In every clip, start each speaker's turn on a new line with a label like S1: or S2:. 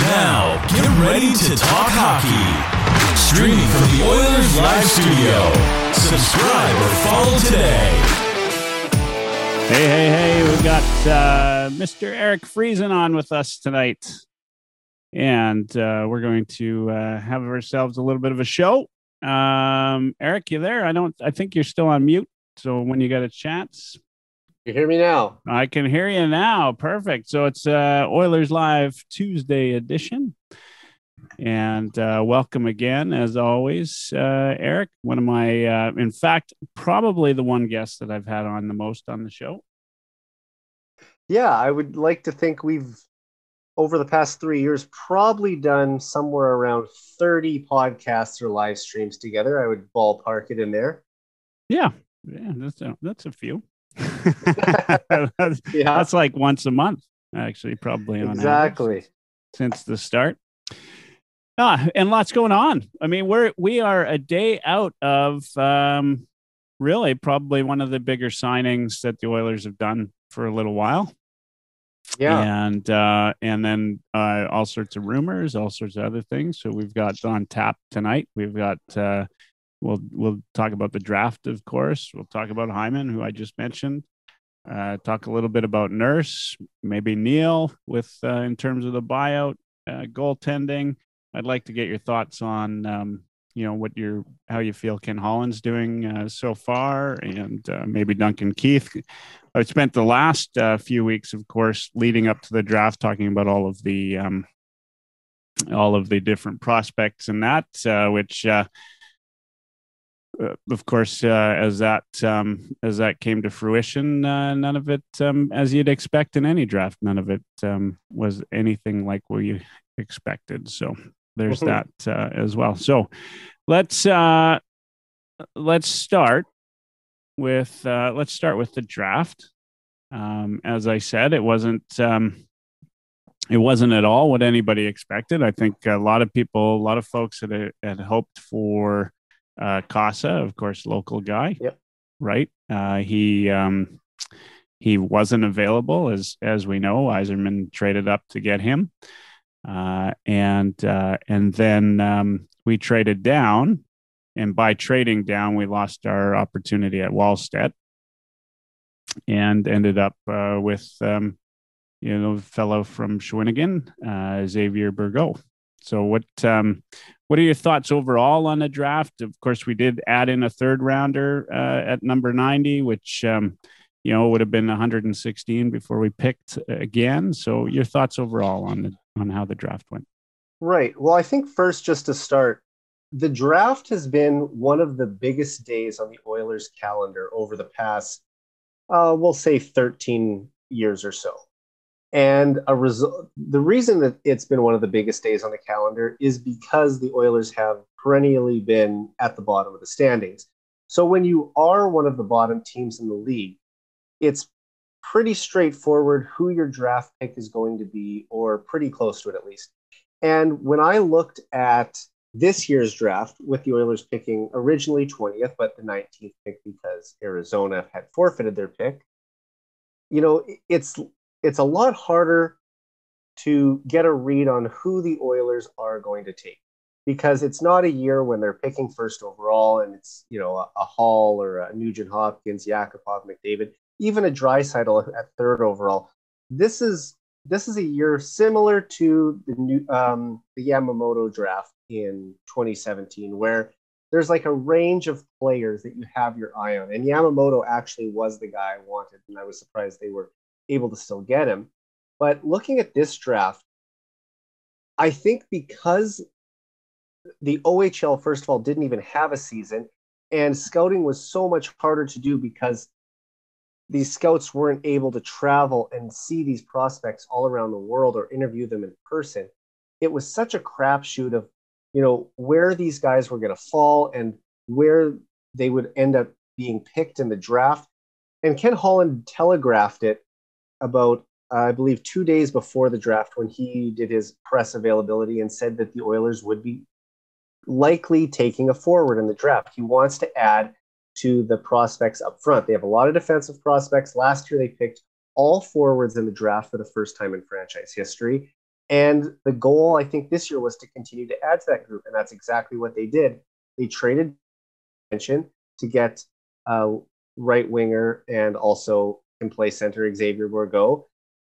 S1: Now, get ready to talk hockey. Streaming from the Oilers Live Studio. Subscribe or follow today.
S2: Hey, hey, hey, we've got uh, Mr. Eric Friesen on with us tonight. And uh, we're going to uh, have ourselves a little bit of a show. Um, Eric, you there? I don't, I think you're still on mute. So when you got a chance,
S3: You hear me now?
S2: I can hear you now. Perfect. So it's uh, Oilers Live Tuesday edition. And uh, welcome again, as always, uh, Eric. One of my, uh, in fact, probably the one guest that I've had on the most on the show.
S3: Yeah, I would like to think we've over the past three years probably done somewhere around 30 podcasts or live streams together. I would ballpark it in there.
S2: Yeah, yeah, that's a, that's a few. That's,
S3: Yeah,
S2: that's like once a month, actually, probably on average
S3: exactly.
S2: since the start. Ah, and lots going on. I mean, we're we are a day out of um, really probably one of the bigger signings that the Oilers have done for a little while.
S3: Yeah,
S2: and uh, and then uh, all sorts of rumors, all sorts of other things. So we've got on tap tonight. We've got uh, we'll we'll talk about the draft, of course. We'll talk about Hyman, who I just mentioned. Uh, talk a little bit about Nurse, maybe Neal with uh, in terms of the buyout, uh, goaltending. I'd like to get your thoughts on um, you know what your how you feel Ken Holland's doing uh, so far, and uh, maybe Duncan Keith. I've spent the last uh, few weeks, of course, leading up to the draft, talking about all of the um, all of the different prospects and that, uh, which, uh, of course, uh, as that um, as that came to fruition, uh, none of it, um, as you'd expect in any draft, none of it um, was anything like what you expected. So there's
S3: Mhm.
S2: that uh, as well. So let's uh, let's start with uh, let's start with the draft. Um, as I said, it wasn't um, it wasn't at all what anybody expected. I think a lot of people, a lot of folks had had hoped for uh, Cossa, of course, local guy.
S3: Yep.
S2: Right. Uh, he um, he wasn't available, as as we know. Yzerman traded up to get him, uh, and uh, and then um, we traded down and by trading down, we lost our opportunity at Wallstedt and ended up uh, with, um, you know, a fellow from Shawinigan, uh, Xavier Bourgault. So, what um, what are your thoughts overall on the draft? Of course, we did add in a third rounder uh, at number ninety, which um, you know would have been 116 before we picked again. So, your thoughts overall on the on how the draft went?
S3: right. Well, I think first, just to start, the draft has been one of the biggest days on the Oilers calendar over the past, uh, we'll say, 13 years or so. And a result, the reason that it's been one of the biggest days on the calendar is because the Oilers have perennially been at the bottom of the standings. So when you are one of the bottom teams in the league, it's pretty straightforward who your draft pick is going to be, or pretty close to it at least. And when I looked at this year's draft with the Oilers picking originally 20th, but the 19th pick because Arizona had forfeited their pick, you know, it's it's a lot harder to get a read on who the Oilers are going to take because it's not a year when they're picking first overall and it's you know a, a Hall or a Nugent Hopkins, Yakupov, McDavid, even a Draisaitl at third overall. This is this is a year similar to the new um, the Yamamoto draft in 2017, where there's like a range of players that you have your eye on, and Yamamoto actually was the guy I wanted, and I was surprised they were able to still get him. But looking at this draft, I think because the OHL, first of all, didn't even have a season, and scouting was so much harder to do because these scouts weren't able to travel and see these prospects all around the world or interview them in person. It was such a crapshoot of, you know, where these guys were going to fall and where they would end up being picked in the draft. And Ken Holland telegraphed it about, I believe, two days before the draft when he did his press availability and said that the Oilers would be likely taking a forward in the draft. He wants to add to the prospects up front. They have a lot of defensive prospects. Last year, they picked all forwards in the draft for the first time in franchise history. And the goal, I think, this year was to continue to add to that group, and that's exactly what they did. They traded to get a right winger and also can play center Xavier Bourgault.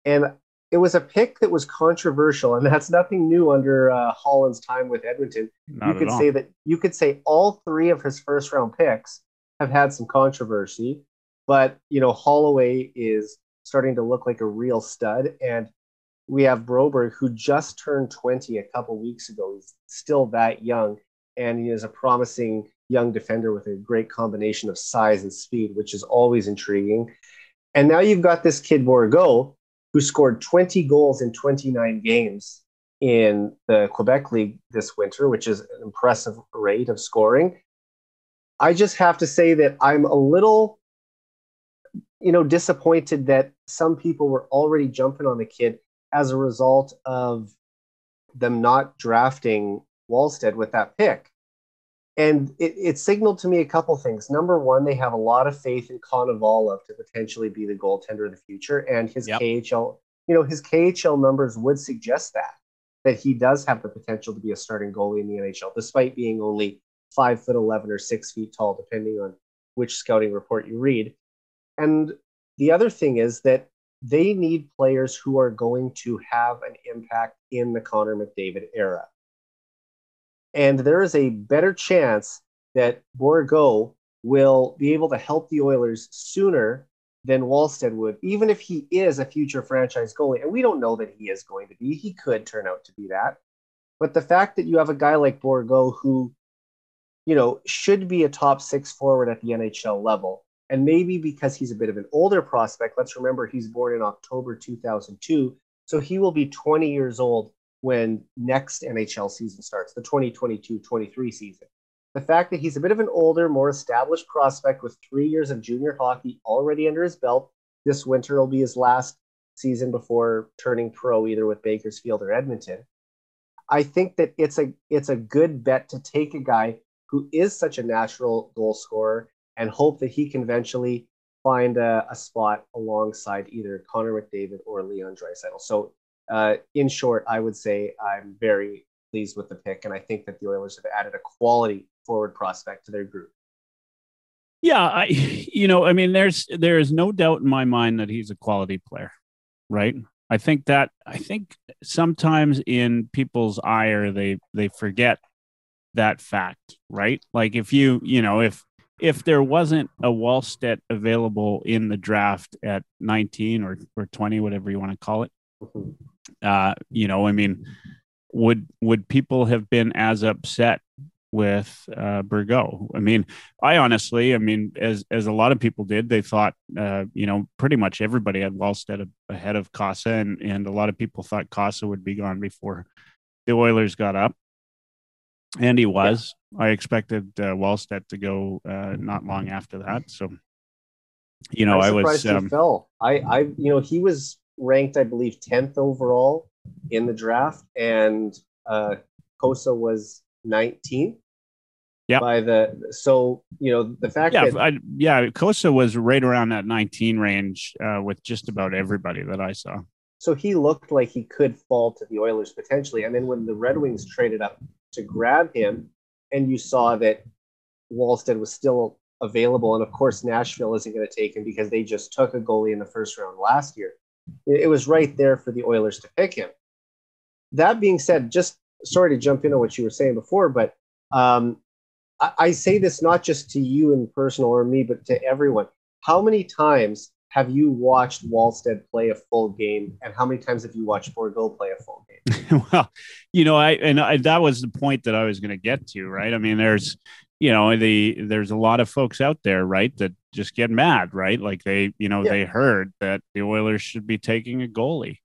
S3: And it was a pick that was controversial, and that's nothing new under uh, Holland's time with Edmonton.
S2: Not
S3: you could say that you could say all three of his first round picks have had some controversy, but you know Holloway is starting to look like a real stud, and we have Broberg who just turned 20 a couple weeks ago. He's still that young, and he is a promising young defender with a great combination of size and speed, which is always intriguing. And now you've got this kid Bourgault who scored 20 goals in 29 games in the Quebec League this winter, which is an impressive rate of scoring. I just have to say that I'm a little, you know, disappointed that some people were already jumping on the kid as a result of them not drafting Wallstedt with that pick. And it, it signaled to me a couple things. Number one, they have a lot of faith in Konovalov to potentially be the goaltender of the future, and his
S2: Yep.
S3: KHL, you know, his KHL numbers would suggest that that he does have the potential to be a starting goalie in the NHL, despite being only five foot eleven or six feet tall, depending on which scouting report you read. And the other thing is that they need players who are going to have an impact in the Connor McDavid era. And there is a better chance that Bourgault will be able to help the Oilers sooner than Wallstedt would, even if he is a future franchise goalie. And we don't know that he is going to be. He could turn out to be that. But the fact that you have a guy like Bourgault who, you know, should be a top six forward at the NHL level, and maybe because he's a bit of an older prospect, let's remember he's born in October 2002. So he will be 20 years old when next NHL season starts, the 2022 23 season. The fact that he's a bit of an older, more established prospect with three years of junior hockey already under his belt, this winter will be his last season before turning pro, either with Bakersfield or Edmonton. I think that it's a it's a good bet to take a guy who is such a natural goal scorer and hope that he can eventually find a, a spot alongside either Connor McDavid or Leon Draisaitl. So, uh, in short, I would say I'm very pleased with the pick, and I think that the Oilers have added a quality forward prospect to their group.
S2: Yeah, I you know, I mean there's there is no doubt in my mind that he's a quality player, right? I think that I think sometimes in people's ire they they forget that fact, right? Like if you, you know, if if there wasn't a Wallstedt available in the draft at 19 or or 20 whatever you want to call it, uh, you know, I mean, would would people have been as upset with uh, Bourgault? I mean, I honestly, I mean, as as a lot of people did, they thought, uh, you know, pretty much everybody had Wallstedt ahead of Cossa, and and a lot of people thought Cossa would be gone before the Oilers got up, and he was. I expected uh, Wallstedt to go uh, not long after that, so. You know, I
S3: I'm
S2: was um,
S3: he fell. I, I, you know, he was ranked, I believe, tenth overall in the draft, and uh, Cossa was 19th.
S2: Yeah.
S3: By the so you know the fact
S2: yeah,
S3: that
S2: I, yeah, Cossa was right around that 19 range uh, with just about everybody that I saw.
S3: so he looked like he could fall to the Oilers potentially, and then when the Red Wings traded up to grab him, and you saw that Wallstedt was still available, and of course Nashville isn't going to take him because they just took a goalie in the first round last year. It was right there for the Oilers to pick him. That being said, just sorry to jump into what you were saying before, but um, I, I say this not just to you in personal or me, but to everyone. How many times have you watched Wallstedt play a full game, and how many times have you watched Bourgault play a full game?
S2: well, you know, I and I, that was the point that I was going to get to, right? I mean, there's, you know, the there's a lot of folks out there, right, that just get mad, right? Like they, you know,
S3: Yeah.
S2: they heard that the Oilers should be taking a goalie.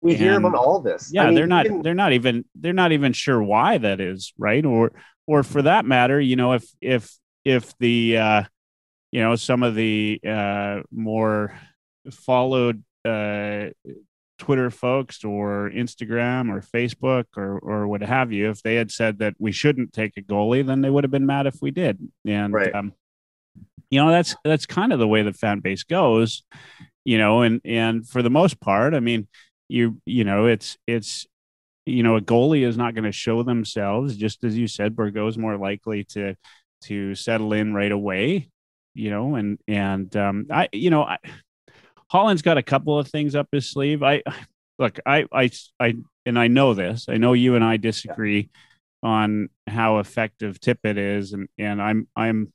S3: We hear about all this.
S2: Yeah,
S3: I mean,
S2: they're not
S3: even-
S2: they're not even they're not even sure why that is, right? Or or for that matter, you know, if if if the uh you know some of the uh more followed uh Twitter folks or Instagram or Facebook or or what have you, if they had said that we shouldn't take a goalie, then they would have been mad if we did. And
S3: Right.
S2: um, you know, that's that's kind of the way the fan base goes, you know, and and for the most part, I mean, you you know, it's it's you know, a goalie is not going to show themselves. Just as you said, Bourgault's more likely to to settle in right away. You know, and and um, I, you know, I, Holland's got a couple of things up his sleeve. I look, I, I, I, and I know this. I know you and I disagree yeah. on how effective Tippett is, and and I'm I'm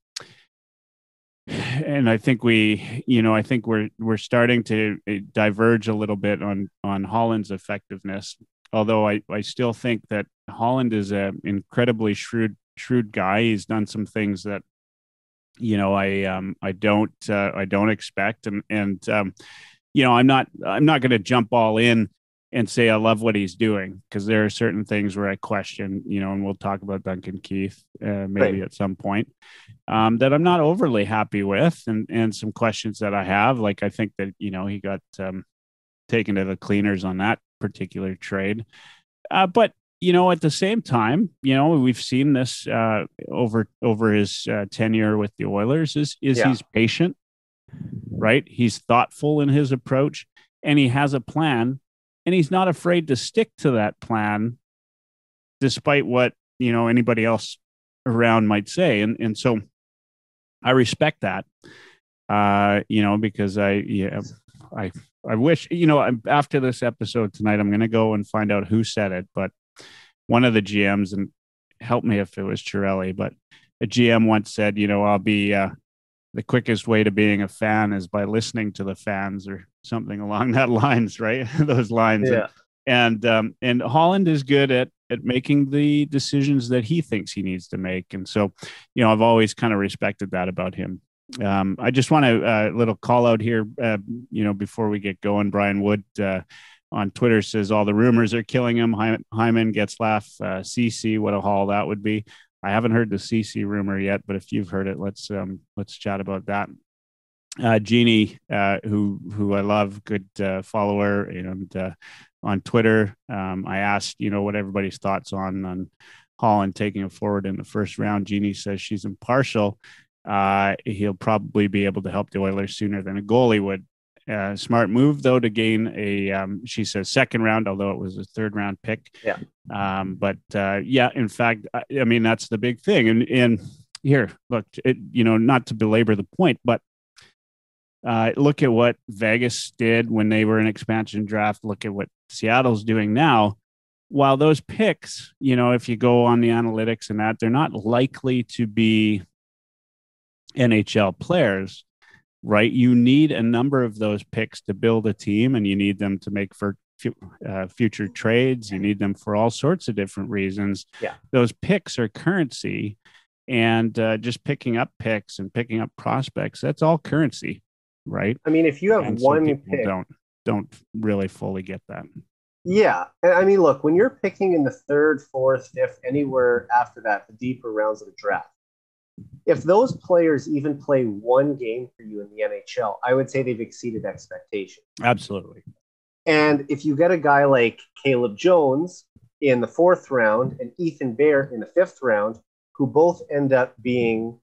S2: and I think we, you know, I think we're we're starting to eh, diverge a little bit on on Holland's effectiveness. Although I I still think that Holland is an incredibly shrewd shrewd guy. He's done some things that, you know, I um I don't uh, I don't expect, and and um, you know, I'm not I'm not going to jump all in and say I love what he's doing because there are certain things where I question, you know, and we'll talk about Duncan Keith uh, maybe right. at some point um, that I'm not overly happy with, and and some questions that I have. Like I think that you know he got um, taken to the cleaners on that particular trade, uh, but you know at the same time, you know we've seen this uh, over over his uh, tenure with the Oilers is is yeah. he's patient, right? He's thoughtful in his approach, and he has a plan and he's not afraid to stick to that plan despite what you know anybody else around might say and and so i respect that uh you know because i yeah i i wish you know after this episode tonight i'm going to go and find out who said it but one of the gms and help me if it was Chiarelli, but a gm once said you know i'll be uh the quickest way to being a fan is by listening to the fans or something along that lines, right? Those lines.
S3: Yeah.
S2: And um, and Holland is good at at making the decisions that he thinks he needs to make. And so, you know, I've always kind of respected that about him. Um, I just want a uh, little call out here, uh, you know, before we get going. Brian Wood uh, on Twitter says all the rumors are killing him. Hyman Getzlaf, uh, CC, what a haul that would be. I haven't heard the CC rumor yet, but if you've heard it, let's um, let's chat about that. Uh, Jeannie, uh, who who I love, good uh, follower, and uh, on Twitter, um, I asked you know what everybody's thoughts on on Holland taking it forward in the first round. Jeannie says she's impartial. Uh, he'll probably be able to help the Oilers sooner than a goalie would. Uh, smart move though to gain a um, she says second round although it was a third round pick.
S3: Yeah.
S2: Um, but uh, yeah in fact I, I, mean that's the big thing. And and here look it you know not to belabor the point but uh, look at what Vegas did when they were in expansion draft. Look at what Seattle's doing now. While those picks you know if you go on the analytics and that they're not likely to be NHL players right? You need a number of those picks to build a team, and you need them to make for uh, future trades. You need them for all sorts of different reasons.
S3: Yeah,
S2: those picks are currency, and uh, just picking up picks and picking up prospects—that's all currency, right?
S3: I mean, if you have and one pick,
S2: don't don't really fully get that.
S3: Yeah, I mean, look, when you're picking in the third, fourth, fifth, anywhere after that, the deeper rounds of the draft if those players even play one game for you in the NHL, I would say they've exceeded expectations.
S2: Absolutely.
S3: And if you get a guy like Caleb Jones in the fourth round and Ethan Bear in the fifth round, who both end up being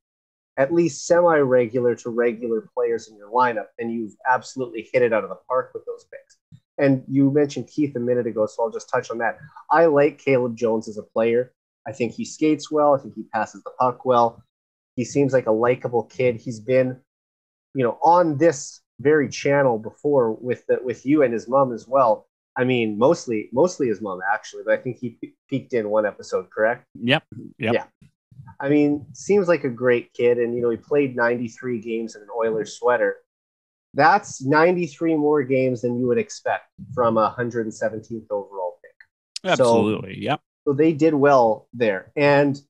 S3: at least semi regular to regular players in your lineup, then you've absolutely hit it out of the park with those picks. And you mentioned Keith a minute ago, so I'll just touch on that. I like Caleb Jones as a player. I think he skates well. I think he passes the puck well. He seems like a likable kid. He's been, you know, on this very channel before with the, with you and his mom as well. I mean, mostly mostly his mom actually, but I think he peeked in one episode, correct?
S2: Yep. Yep.
S3: Yeah. I mean, seems like a great kid, and you know, he played 93 games in an Oilers sweater. That's 93 more games than you would expect from a 117th overall pick.
S2: Absolutely. So, yep.
S3: So they did well there, and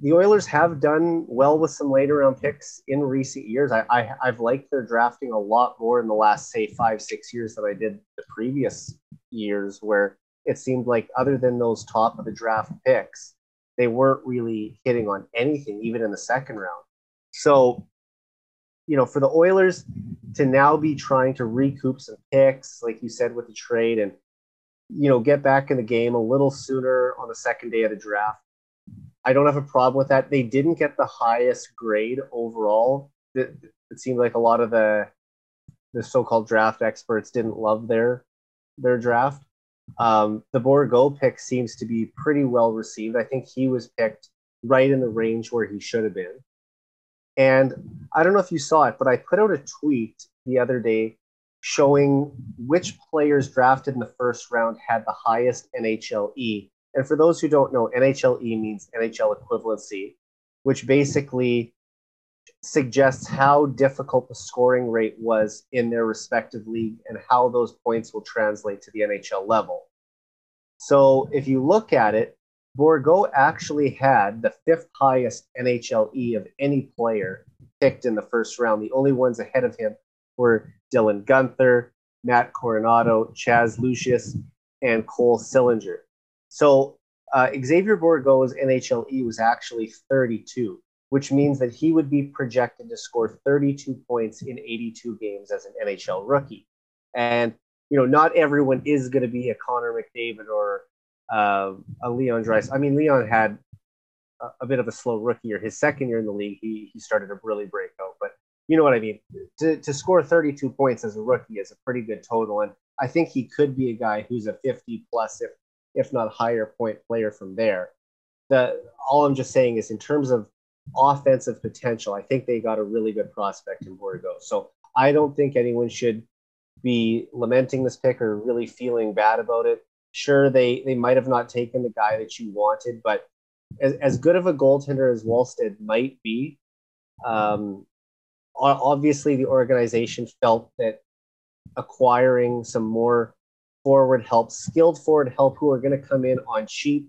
S3: the Oilers have done well with some later round picks in recent years. I, I have liked their drafting a lot more in the last say five six years than I did the previous years, where it seemed like other than those top of the draft picks, they weren't really hitting on anything, even in the second round. So, you know, for the Oilers to now be trying to recoup some picks, like you said with the trade, and you know, get back in the game a little sooner on the second day of the draft I don't have a problem with that. They didn't get the highest grade overall. It, it seemed like a lot of the the so-called draft experts didn't love their their draft. Um, the Bourgault pick seems to be pretty well received. I think he was picked right in the range where he should have been. And I don't know if you saw it, but I put out a tweet the other day showing which players drafted in the first round had the highest NHLE. And for those who don't know, NHLE means NHL equivalency, which basically suggests how difficult the scoring rate was in their respective league and how those points will translate to the NHL level. So if you look at it, Bourgault actually had the fifth highest NHLE of any player picked in the first round. The only ones ahead of him were Dylan Guenther, Matt Coronato, Chaz Lucius, and Cole Sillinger. So uh, Xavier Bourgault's NHLE was actually 32 which means that he would be projected to score 32 points in 82 games as an NHL rookie. And, you know, not everyone is going to be a Connor McDavid or uh, a Leon Draisaitl. I mean, Leon had a, a, bit of a slow rookie year. His second year in the league, he, he started to really break out. But you know what I mean? To, to score 32 points as a rookie is a pretty good total. And I think he could be a guy who's a 50 plus, if, if not higher point player from there. The, all I'm just saying is in terms of offensive potential. I think they got a really good prospect in Bourgault. So I don't think anyone should be lamenting this pick or really feeling bad about it. Sure, they they might have not taken the guy that you wanted, but as, as good of a goaltender as Wallstedt might be, um, obviously the organization felt that acquiring some more forward help, skilled forward help who are going to come in on cheap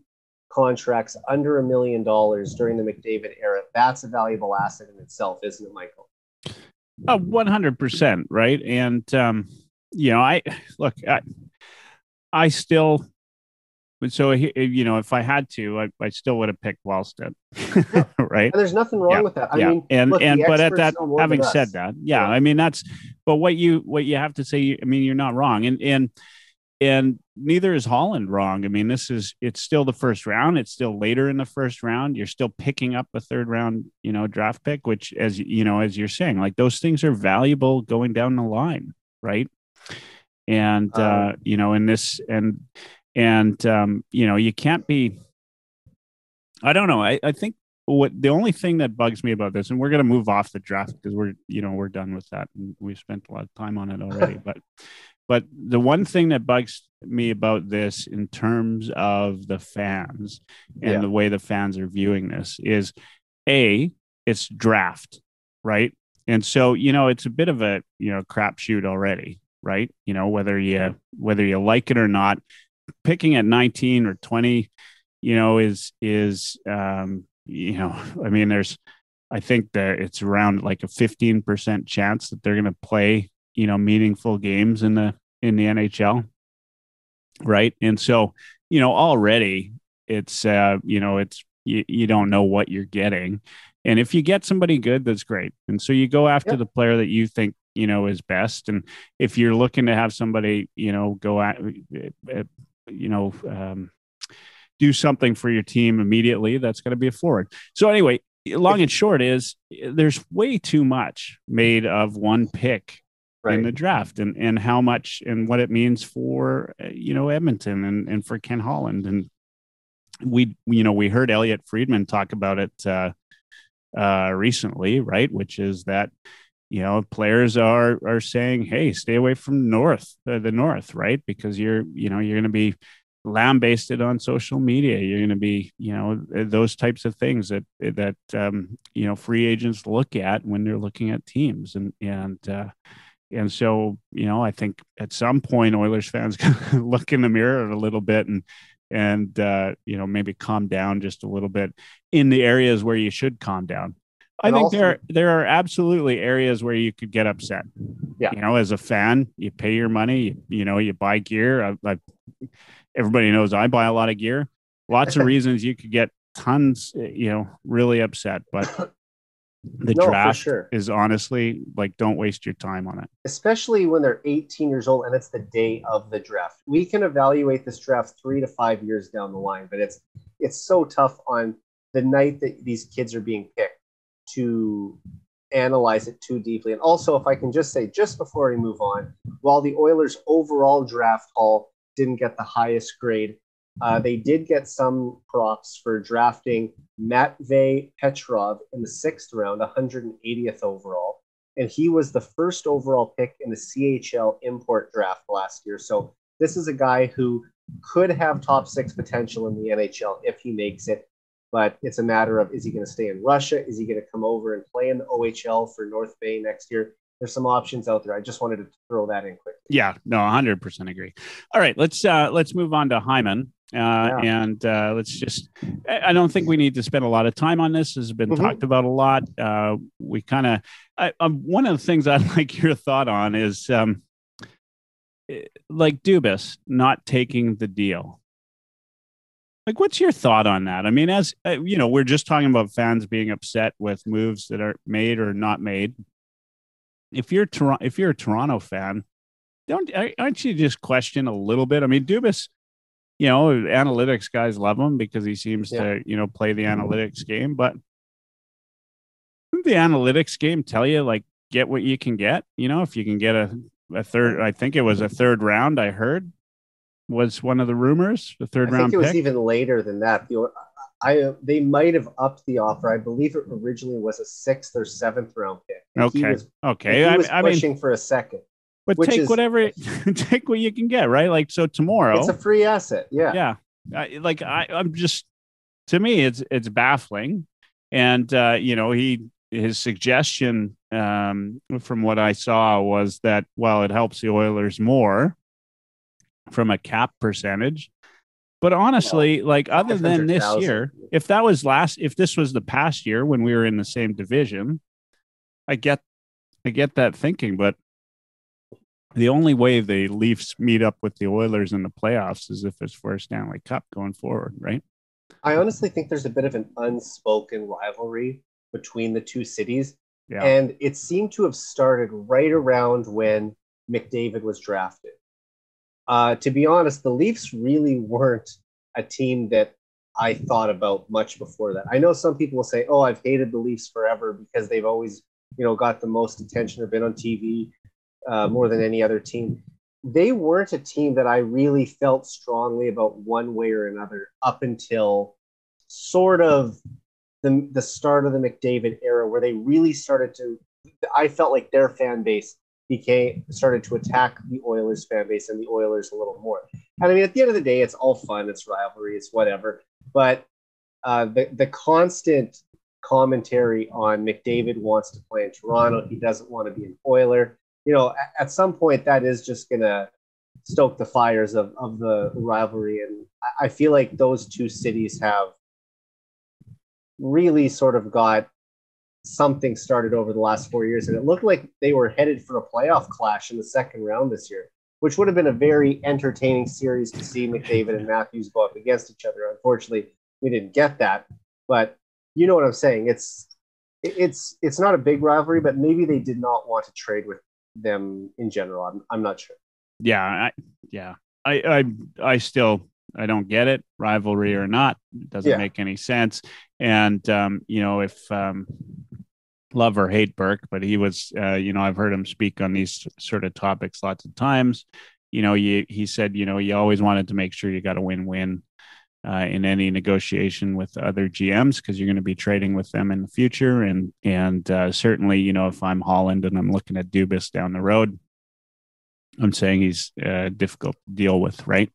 S3: contracts under a million dollars during the McDavid era, that's a valuable asset in itself, isn't it, Michael?
S2: Uh, 100%. Right. And, um, you know, I look, I, I still, so, you know, if I had to, I, I still would have picked Wallstedt. right.
S3: And there's nothing wrong yeah. with that. I
S2: yeah.
S3: mean,
S2: and, look, and, but at that, having said that, yeah, yeah, I mean, that's, but what you, what you have to say, I mean, you're not wrong. And, and, and neither is Holland wrong. I mean, this is it's still the first round. It's still later in the first round. You're still picking up a third round, you know, draft pick, which as you know, as you're saying, like those things are valuable going down the line, right? And uh, uh you know, in this and and um, you know, you can't be I don't know. I, I think what the only thing that bugs me about this, and we're gonna move off the draft because we're you know, we're done with that and we've spent a lot of time on it already. but but the one thing that bugs me about this in terms of the fans and yeah. the way the fans are viewing this is a it's draft, right? And so, you know, it's a bit of a, you know, crapshoot already, right? You know, whether you whether you like it or not, picking at 19 or 20, you know, is is um, you know, I mean, there's I think that it's around like a 15% chance that they're going to play you know meaningful games in the in the NHL right? And so you know already it's uh you know it's you, you don't know what you're getting. And if you get somebody good that's great. And so you go after yep. the player that you think you know is best. And if you're looking to have somebody you know go at uh, you know um, do something for your team immediately that's going to be a forward so anyway long and short is there's way too much made of one pick right. in the draft and, and how much and what it means for, uh, you know, Edmonton and, and for Ken Holland. And we, you know, we heard Elliotte Friedman talk about it uh, uh, recently, right? Which is that, you know, players are are saying, "Hey, stay away from north, uh, the north, right? Because you're, you know, you're going to be lambasted on social media. You're going to be, you know, those types of things that that um, you know free agents look at when they're looking at teams, and and uh, and so, you know, I think at some point Oilers fans look in the mirror a little bit and and uh, you know maybe calm down just a little bit in the areas where you should calm down. I and think also, there there are absolutely areas where you could get upset. Yeah, you know, as a fan, you pay your money. You, you know, you buy gear. I, I, everybody knows I buy a lot of gear. Lots of reasons you could get tons. You know, really upset, but the no, draft sure. is honestly like don't waste your time on it
S3: especially when they're 18 years old and it's the day of the draft we can evaluate this draft three to five years down the line but it's it's so tough on the night that these kids are being picked to analyze it too deeply and also if i can just say just before we move on while the oilers overall draft haul didn't get the highest grade. Uh, they did get some props for drafting Matvey Petrov in the sixth round, 180th overall. And he was the first overall pick in the CHL import draft last year. So this is a guy who could have top six potential in the NHL if he makes it. But it's a matter of is he going to stay in Russia? Is he going to come over and play in the OHL for North Bay next year? There's some options out there. I just wanted to throw that in quick.
S2: Yeah, no, 100% agree. All right, let's uh let's move on to Hyman. Uh,
S3: Yeah.
S2: and uh, let's just I don't think we need to spend a lot of time on this. This has been
S3: Mhm.
S2: talked about a lot. Uh, we kind of um, one of the things I'd like your thought on is um, eh, like Dubas not taking the deal. Like, what's your thought on that? I mean, as uh, you know, we're just talking about fans being upset with moves that are made or not made. If you're Toronto, if you're a Toronto fan, don't aren't you just question a little bit? I mean, Dubas, you know, analytics guys love him because he seems
S3: Yeah.
S2: to you know play the mm-hmm. analytics game, but the analytics game tell you like get what you can get? You know, if you can get a a third, I think it was a third round. I heard was one of the rumors, the third
S3: I
S2: round
S3: it was
S2: pick.
S3: even later than that. I they might have upped the offer. I believe it originally was a sixth or seventh round pick. And
S2: Okay.
S3: was,
S2: okay, I,
S3: was
S2: I mean,
S3: pushing for a second.
S2: but take
S3: is-
S2: whatever, take what you can get, right? Like so tomorrow.
S3: It's a free asset. Yeah.
S2: yeah I, like I, i'm just to me it's it's baffling and uh you know he his suggestion um from what i saw was that while it helps the oilers more from a cap percentage but honestly like other than this
S3: 500,000.
S2: year if that was last if this was the past year when we were in the same division i get i get that thinking but the only way the Leafs meet up with the Oilers in the playoffs is if it's for a Stanley Cup going forward, right?
S3: I honestly think there's a bit of an unspoken rivalry between the two cities.
S2: Yeah.
S3: And it seemed to have started right around when McDavid was drafted. Uh, to be honest, the Leafs really weren't a team that I thought about much before that. I know some people will say, "Oh, I've hated the Leafs forever because they've always, you know, got the most attention or been on TV uh, more than any other team." They weren't a team that I really felt strongly about one way or another up until sort of the the start of the McDavid era, where they really started to. I felt like their fan base became started to attack the Oilers fan base and the Oilers a little more. And I mean, at the end of the day, it's all fun, it's rivalry, it's whatever. But uh, the the constant commentary on McDavid wants to play in Toronto, he doesn't want to be an Oiler. You know, at, at some point, that is just gonna stoke the fires of, of the rivalry. And I, I feel like those two cities have really sort of got something started over the last four years. And it looked like they were headed for a playoff clash in the second round this year, which would have been a very entertaining series to see McDavid and Matthews go up against each other. Unfortunately, we didn't get that. But you know what I'm saying? It's it's it's not a big rivalry, but maybe they did not want to trade with them in general. I'm I'm not sure.
S2: Yeah, I, yeah. I, I, I still, I don't get it, rivalry or not. It doesn't
S3: Yeah.
S2: make any sense. And um, you know, if um, love or hate Burke, but he was, uh, you know, I've heard him speak on these sort of topics lots of times. You know, he he said, you know, you always wanted to make sure you got a win-win uh, in any negotiation with other GMs because you're going to be trading with them in the future. And and uh, certainly, you know, if I'm Holland and I'm looking at Dubas down the road, I'm saying he's uh, difficult to deal with, right?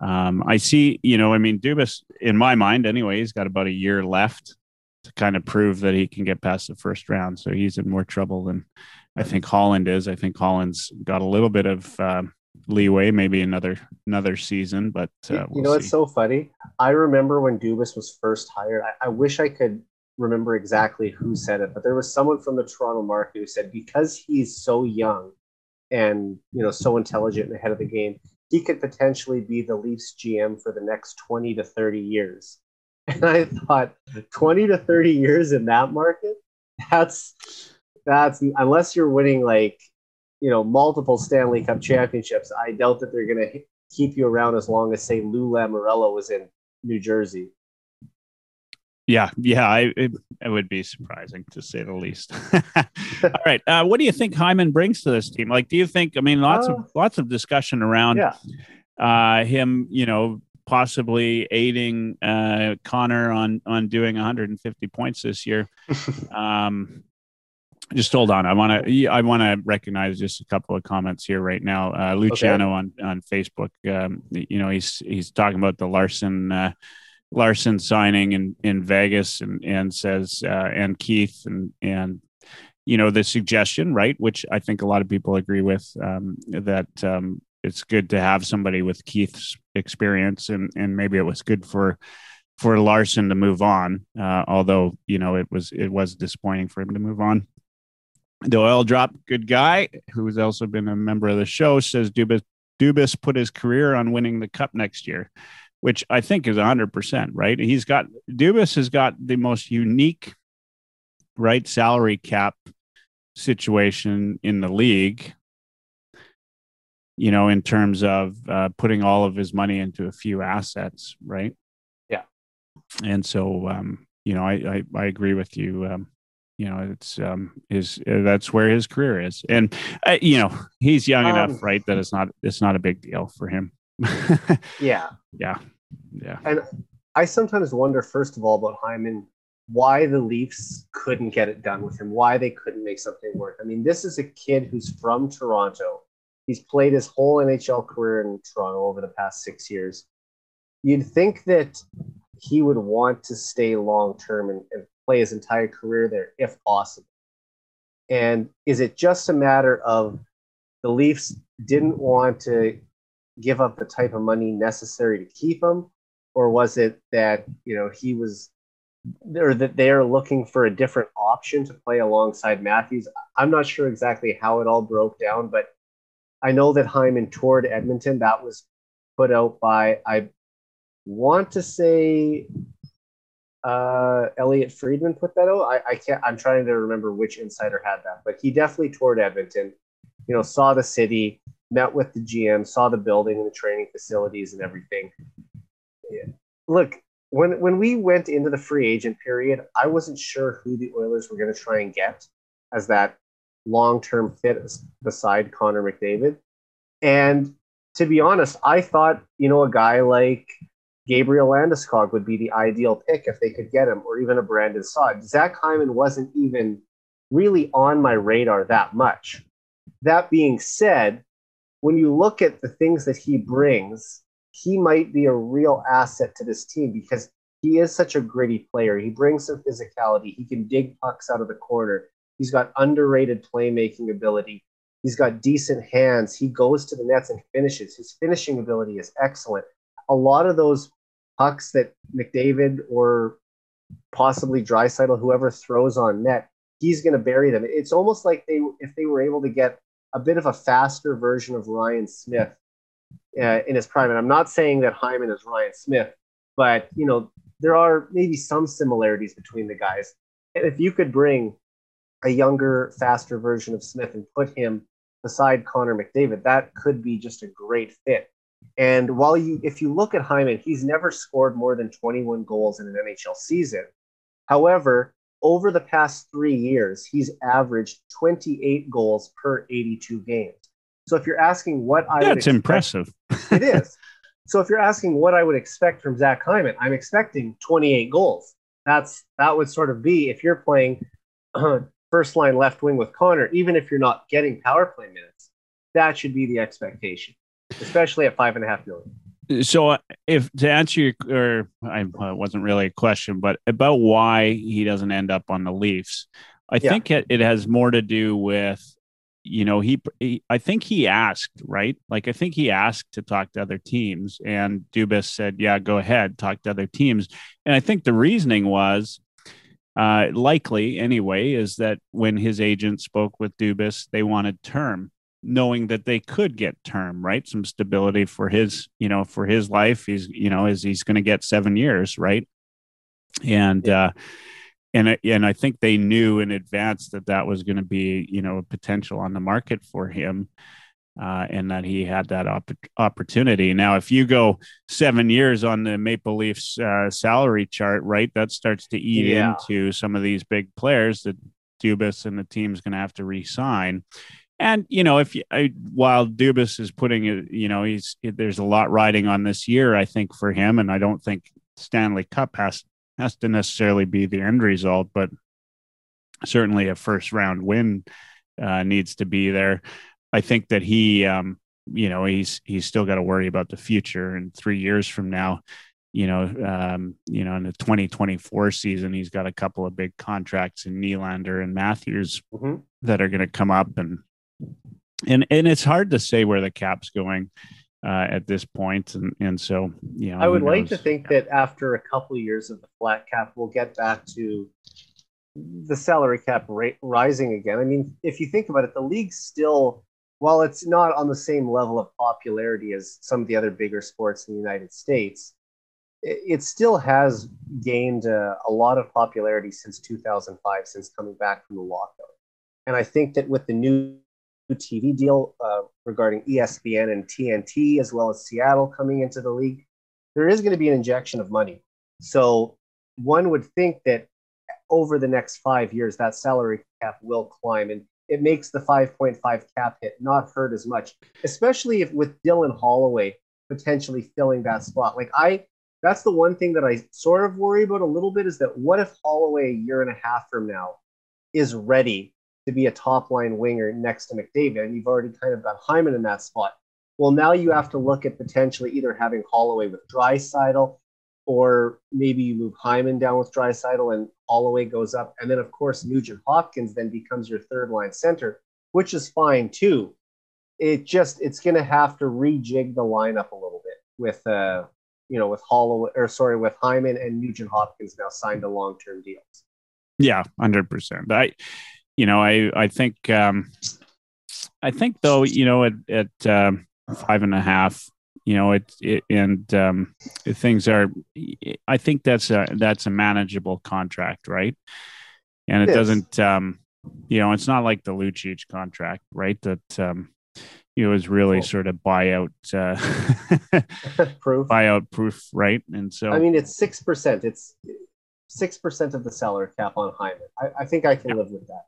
S2: Um, I see, you know, I mean, Dubas, in my mind, anyway, he's got about a year left to kind of prove that he can get past the first round. So he's in more trouble than I think Holland is. I think Holland's got a little bit of uh, leeway, maybe another another season, but uh,
S3: you
S2: we'll
S3: know, it's so funny. I remember when Dubas was first hired. I, I wish I could remember exactly who said it, but there was someone from the Toronto market who said because he's so young and you know so intelligent and ahead of the game, he could potentially be the Leafs GM for the next twenty to thirty years. And I thought, twenty to thirty years in that market, that's that's unless you're winning like you know multiple Stanley Cup championships. I doubt that they're going to keep you around as long as say Lou Lamoriello was in New Jersey.
S2: Yeah, yeah, I, it, it would be surprising to say the least. All right, uh, what do you think Hyman brings to this team? Like, do you think? I mean, lots
S3: Uh,
S2: of lots of discussion around
S3: Yeah.
S2: uh, him, you know, possibly aiding uh, Connor on on doing 150 points this year. um, just hold on. I want to I want to recognize just a couple of comments here right now. Uh, Luciano okay. on on Facebook, um, you know, he's he's talking about the Larsson Larsson signing in in Vegas, and and says uh, and Keith and and you know the suggestion, right, which I think a lot of people agree with um, that um, it's good to have somebody with Keith's experience, and and maybe it was good for for Larsson to move on, uh, although you know it was it was disappointing for him to move on. The oil drop good guy, who has also been a member of the show, says Dubas, Dubas put his career on winning the cup next year, which I think is 100%, right? He's got, Dubas has got the most unique, right, salary cap situation in the league, you know, in terms of uh, putting all of his money into a few assets, right?
S3: Yeah.
S2: And so, um, you know, I, I, I agree with you. Um, you know it's um his uh, that's where his career is and uh, you know he's young um, enough right that it's not it's not a big deal for him
S3: yeah.
S2: Yeah. Yeah.
S3: And i sometimes wonder first of all about hyman why the leafs couldn't get it done with him why they couldn't make something work. I mean this is a kid who's from toronto. He's played his whole nhl career in toronto over the past six years. You'd think that he would want to stay long term and, and play his entire career there if possible. And is it just a matter of the Leafs didn't want to give up the type of money necessary to keep him, or was it that you know he was, or that they are looking for a different option to play alongside Matthews? I'm not sure exactly how it all broke down, but I know that Hyman toured Edmonton. That was put out by I want to say uh, Elliotte Friedman put that out. I, I can't. I'm trying to remember which insider had that, but he definitely toured Edmonton. You know, saw the city, met with the GM, saw the building and the training facilities and everything. Yeah. Look, when when we went into the free agent period, I wasn't sure who the Oilers were going to try and get as that long term fit beside Connor McDavid. And to be honest, I thought you know a guy like Gabriel Landeskog would be the ideal pick if they could get him, or even a Brandon Saad. Zach Hyman wasn't even really on my radar that much. That being said, when you look at the things that he brings, he might be a real asset to this team because he is such a gritty player. He brings some physicality. He can dig pucks out of the corner. He's got underrated playmaking ability. He's got decent hands. He goes to the nets and finishes. His finishing ability is excellent. A lot of those pucks that McDavid or possibly Draisaitl, whoever throws on net, he's going to bury them. It's almost like they if they were able to get a bit of a faster version of Ryan Smyth uh, in his prime. And I'm not saying that Hyman is Ryan Smyth, but you know there are maybe some similarities between the guys. And if you could bring a younger, faster version of Smyth and put him beside Connor McDavid, that could be just a great fit. And while you, if you look at Hyman, he's never scored more than 21 goals in an NHL season. However, over the past three years, he's averaged 28 goals per 82 games. So if you're asking what I
S2: that's expect, impressive.
S3: it is. So if you're asking what I would expect from Zach Hyman, I'm expecting 28 goals. That's that would sort of be if you're playing uh, first line left wing with Connor, even if you're not getting power play minutes, that should be the expectation especially at five and a half million.
S2: So, uh, if to answer your, or I wasn't really a question, but about why he doesn't end up on the Leafs, I yeah. think it, it has more to do with, you know, he, he, I think he asked, right? Like, I think he asked to talk to other teams, and Dubas said, "Yeah, go ahead, talk to other teams." And I think the reasoning was, uh, likely anyway, is that when his agent spoke with Dubas, they wanted term knowing that they could get term, right? Some stability for his, you know, for his life. He's, you know, is he's going to get seven years, right? And, uh, and and I think they knew in advance that that was going to be, you know, a potential on the market for him, uh, and that he had that op- opportunity. Now, if you go seven years on the Maple Leafs uh, salary chart, right, that starts to eat yeah. into some of these big players that Dubas and the team's going to have to re-sign And you know, if you, I, while Dubas is putting it, you know, he's there's a lot riding on this year. I think for him, and I don't think Stanley Cup has has to necessarily be the end result, but certainly a first round win uh, needs to be there. I think that he, um, you know, he's he's still got to worry about the future. And three years from now, you know, um, you know, in the 2024 season, he's got a couple of big contracts in Nylander and Matthews mm-hmm. that are going to come up, and and and it's hard to say where the cap's going uh, at this point, and and so you know,
S3: I would like to think that after a couple of years of the flat cap, we'll get back to the salary cap rate rising again. I mean, if you think about it, the league still, while it's not on the same level of popularity as some of the other bigger sports in the United States, it, still has gained uh, a lot of popularity since 2005, since coming back from the lockout. And I think that with the new TV deal uh, regarding ESPN and TNT, as well as Seattle coming into the league, there is going to be an injection of money. So one would think that over the next five years, that salary cap will climb. And it makes the 5.5 cap hit not hurt as much, especially if with Dylan Holloway potentially filling that spot. Like I, that's the one thing that I sort of worry about a little bit is that what if Holloway a year and a half from now is ready to be a top line winger next to McDavid, and you've already kind of got Hyman in that spot. Well, now you have to look at potentially either having Holloway with Draisaitl or maybe you move Hyman down with Draisaitl and Holloway goes up. And then, of course, Nugent Hopkins then becomes your third line center, which is fine too. It just, it's going to have to rejig the lineup a little bit with, uh, you know, with Holloway, or sorry, with Hyman and Nugent Hopkins now signed to long term deals.
S2: Yeah, 100%. I, you know, I, I think, um, I think though, you know, at, at, um, five and a half, you know it, it and um, things are i think that's a that's a manageable contract right? And it, it doesn't um, you know it's not like the lucic contract right that um, it was really cool. sort of buyout uh, proof. buyout proof right? And so
S3: i mean it's six percent it's six percent of the salary cap on hyman. I, I think i can yeah. live with that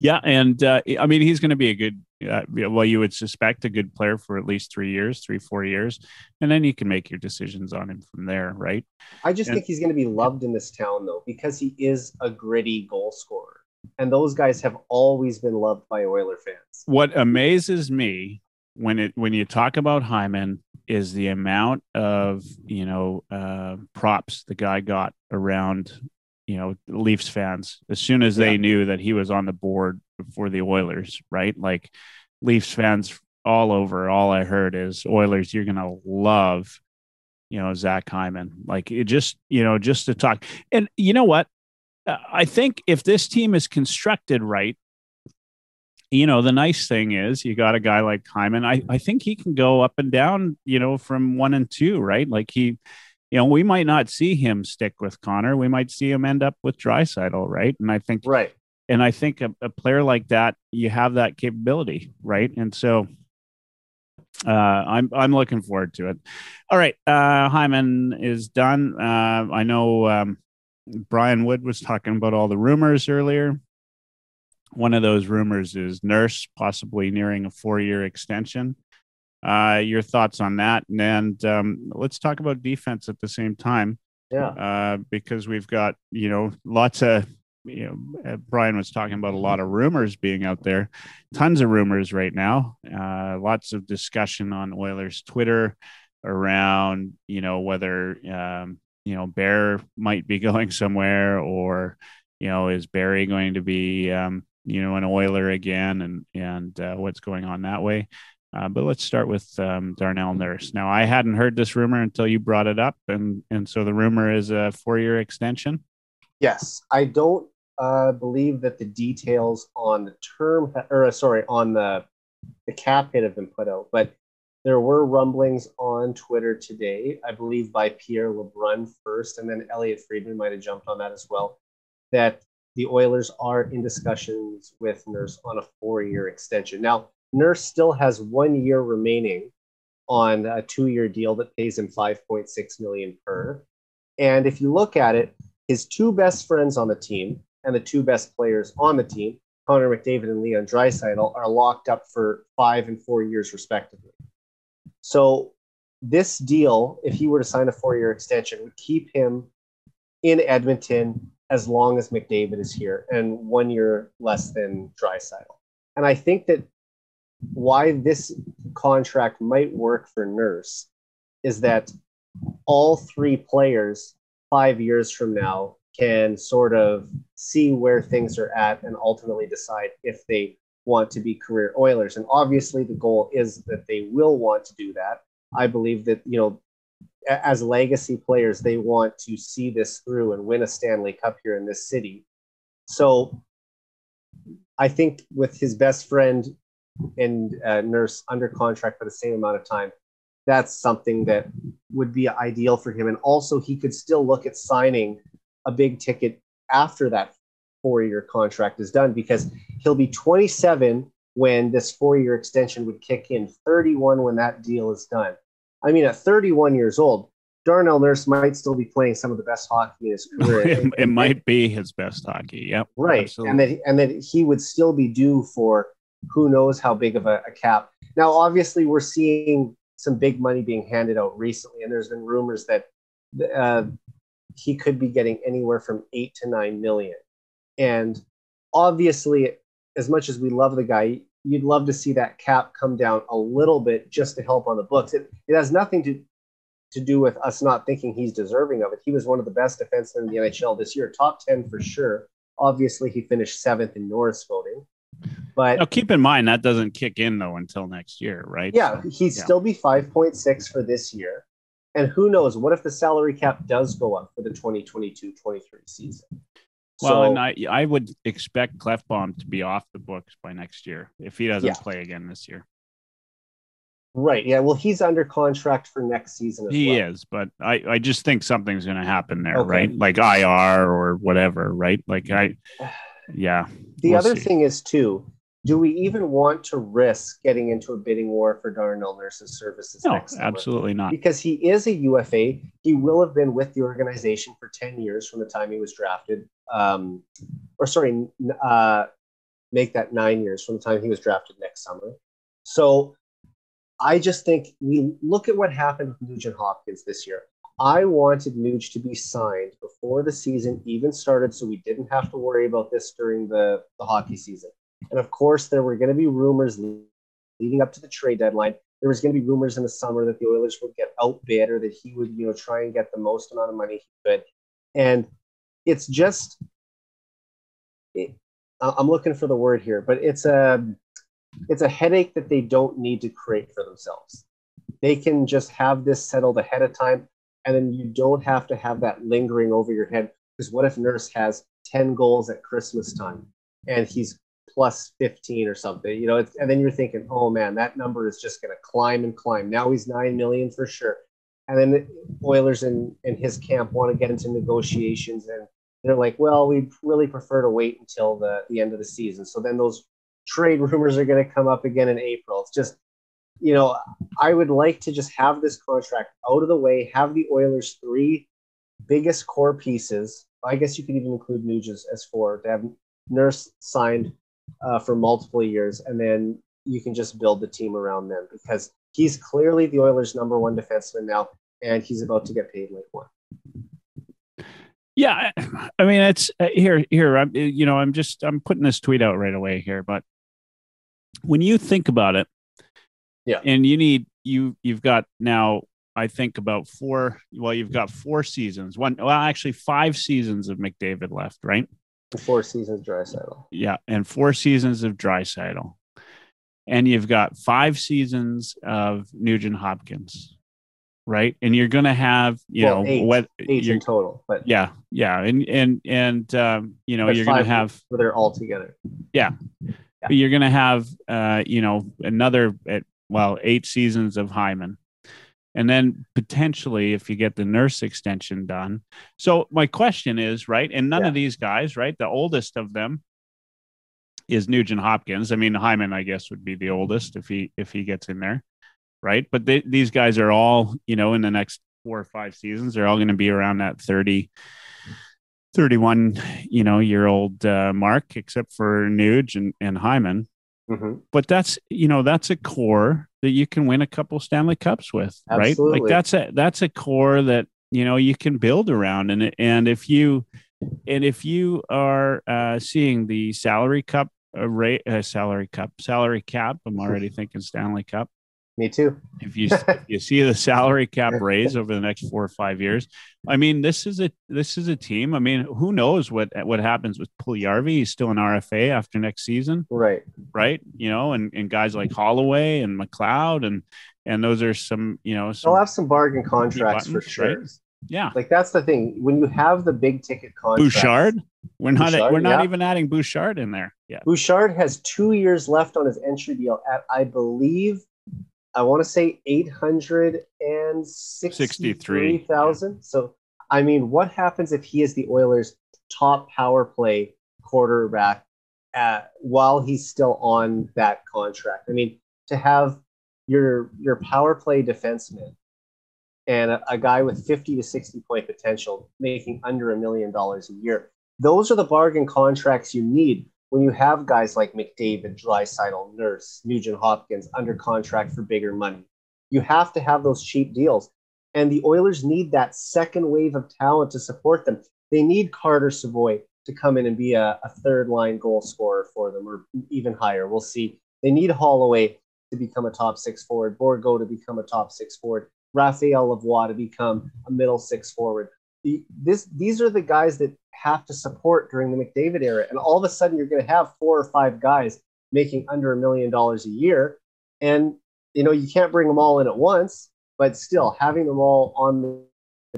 S2: yeah, and uh, I mean he's going to be a good, uh, well, you would suspect a good player for at least three years, three four years, and then you can make your decisions on him from there, right?
S3: I just and, think he's going to be loved in this town though because he is a gritty goal scorer, and those guys have always been loved by Oiler fans.
S2: What amazes me when it when you talk about Hyman is the amount of you know uh, props the guy got around you know Leafs fans as soon as they yeah. knew that he was on the board for the Oilers, right? Like Leafs fans all over. All I heard is Oilers, you're gonna love, you know, Zach Hyman. Like it just, you know, just to talk. And you know what? Uh, I think if this team is constructed right, you know, the nice thing is you got a guy like Hyman. I, I think he can go up and down, you know, from one and two, right? Like he you know, we might not see him stick with Connor. We might see him end up with Draisaitl, right? And I think
S3: right.
S2: And I think a, a player like that, you have that capability, right? And so uh, I'm I'm looking forward to it. All right, uh, Hyman is done. Uh, I know um, Brian Wood was talking about all the rumors earlier. One of those rumors is Nurse possibly nearing a four-year extension uh, your thoughts on that. And um, let's talk about defense at the same time.
S3: Yeah.
S2: Uh, because we've got, you know, lots of, you know, uh, Brian was talking about a lot of rumors being out there, tons of rumors right now. Uh, lots of discussion on Oilers Twitter around, you know, whether, um, you know, Bear might be going somewhere or, you know, is Barrie going to be, um, you know, an Oiler again and, and uh, what's going on that way. Uh, but let's start with um, Darnell Nurse. Now, I hadn't heard this rumor until you brought it up, and and so the rumor is a four-year extension.
S3: Yes, I don't uh, believe that the details on the term, or uh, sorry, on the the cap hit have been put out, but there were rumblings on Twitter today, I believe by Pierre LeBrun first, and then Elliotte Friedman might have jumped on that as well, that the Oilers are in discussions with Nurse on a four-year extension. Now, Nurse still has one year remaining on a two-year deal that pays him 5.6 million per. And if you look at it, his two best friends on the team and the two best players on the team, Connor McDavid and Leon Draisaitl are locked up for five and four years respectively. So this deal, if he were to sign a four-year extension, would keep him in Edmonton as long as McDavid is here, and one year less than Draisaitl. And I think that why this contract might work for Nurse is that all three players five years from now can sort of see where things are at and ultimately decide if they want to be career Oilers. And obviously, the goal is that they will want to do that. I believe that, you know, as legacy players, they want to see this through and win a Stanley Cup here in this city. So I think with his best friend and uh, Nurse under contract for the same amount of time, that's something that would be ideal for him. And also, he could still look at signing a big ticket after that four year contract is done because he'll be 27 when this four year extension would kick in, 31 when that deal is done. I mean, at 31 years old, Darnell Nurse might still be playing some of the best hockey in his career.
S2: it, it might be his best hockey. Yep.
S3: Right. Absolutely. And that and that he would still be due for who knows how big of a, a, cap. Now, obviously, we're seeing some big money being handed out recently, and there's been rumors that uh, he could be getting anywhere from eight to nine million. And obviously, as much as we love the guy, you'd love to see that cap come down a little bit just to help on the books. It, it has nothing to to do with us not thinking he's deserving of it. He was one of the best defensemen in the NHL this year, top 10 for sure. Obviously, he finished seventh in Norris voting. But
S2: now keep in mind that doesn't kick in though until next year, right?
S3: Yeah, he'd yeah. still be 5.6 for this year. And who knows? What if the salary cap does go up for the 2022 23 season?
S2: Well, so, and I, I would expect Klefbom to be off the books by next year if he doesn't yeah. play again this year.
S3: Right. Yeah. Well, he's under contract for next season.
S2: he
S3: well.
S2: is, but I, I just think something's going to happen there, okay. right? Like IR or whatever, right? Like I, yeah.
S3: The we'll other see. thing is too, do we even want to risk getting into a bidding war for Darnell Nurse's services?
S2: No, absolutely not.
S3: Because he is a UFA. He will have been with the organization for 10 years from the time he was drafted. Um, or sorry, uh, make that nine years from the time he was drafted next summer. So I just think we look at what happened with Nugent Hopkins this year. I wanted Nuge to be signed before the season even started so we didn't have to worry about this during the, the hockey season. And of course, there were going to be rumors leading up to the trade deadline. There was going to be rumors in the summer that the Oilers would get outbid or that he would, you know, try and get the most amount of money he could. And it's just, it, I'm looking for the word here, but it's a, it's a headache that they don't need to create for themselves. They can just have this settled ahead of time, and then you don't have to have that lingering over your head. Because what if Nurse has 10 goals at Christmas time and he's plus 15 or something, you know, and then you're thinking, oh man, that number is just going to climb and climb. Now he's 9 million for sure. And then Oilers in, in his camp want to get into negotiations and they're like, well, we'd really prefer to wait until the, the end of the season. So then those trade rumors are going to come up again in April. It's just, you know, I would like to just have this contract out of the way, have the Oilers' three biggest core pieces. I guess you could even include Nugent as four to have Nurse signed uh, for multiple years, and then you can just build the team around them because he's clearly the Oilers' number one defenseman now, and he's about to get paid like one.
S2: Yeah, I mean it's uh, here. Here, I'm. You know, I'm just. I'm putting this tweet out right away here, but when you think about it,
S3: yeah,
S2: and you need you you've got now. I think about four. Well, you've got four seasons. One, well, actually, five seasons of McDavid left, right?
S3: Four seasons Draisaitl.
S2: Yeah, and four seasons of Draisaitl, and you've got five seasons of Nugent Hopkins, right? And you're going to have, you well, know,
S3: eight,
S2: what
S3: eight in total, but
S2: yeah, yeah, and and and um, you know, you're going to have
S3: they're all together.
S2: Yeah, yeah. you're going to have, uh, you know, another at well, eight seasons of Hyman, and then potentially if you get the nurse extension done. So my question is, right? And none yeah. of these guys, right? The oldest of them is Nugent Hopkins. I mean, Hyman, I guess, would be the oldest if he if he gets in there, right? But they, these guys are all, you know, in the next four or five seasons, they're all going to be around that 30, 31, you know, year old uh, mark, except for Nuge and, and Hyman.
S3: Mm-hmm.
S2: But that's you know that's a core that you can win a couple Stanley Cups with, right? Like that's a that's a core that you know you can build around, and and if you and if you are uh, seeing the salary cup uh, rate, uh, salary cup, salary cap, I'm already thinking Stanley Cup
S3: Me too.
S2: if you if you see the salary cap raise over the next four or five years, I mean this is a this is a team. I mean, who knows what what happens with Puljärvi? He's still an RFA after next season,
S3: Right.
S2: right? You know, and and guys like Holloway and McLeod and and those are some you know some,
S3: They'll have some bargain contracts for sure.
S2: right? yeah.
S3: Like that's the thing. When you have the big ticket contracts,
S2: Bouchard, we're not
S3: Bouchard,
S2: we're not
S3: yeah.
S2: even adding Bouchard in there. Yeah,
S3: Bouchard has two years left on his entry deal at, I believe, I want to say eight hundred and sixty-three thousand. So, I mean, what happens if he is the Oilers' top power play quarterback at, while he's still on that contract? I mean, to have your your power play defenseman and a, a guy with fifty to sixty point potential making under a million dollars a year. Those are the bargain contracts you need when you have guys like McDavid, Draisaitl, Nurse, Nugent Hopkins under contract for bigger money. You have to have those cheap deals. And the Oilers need that second wave of talent to support them. They need Carter Savoie to come in and be a, a third line goal scorer for them or even higher. We'll see. They need Holloway to become a top six forward, Bourgault to become a top six forward, Raphael Lavoie to become a middle six forward. The, this, these are the guys that have to support during the McDavid era. And all of a sudden, you're going to have four or five guys making under a million dollars a year. And, you know, you can't bring them all in at once, but still having them all on the,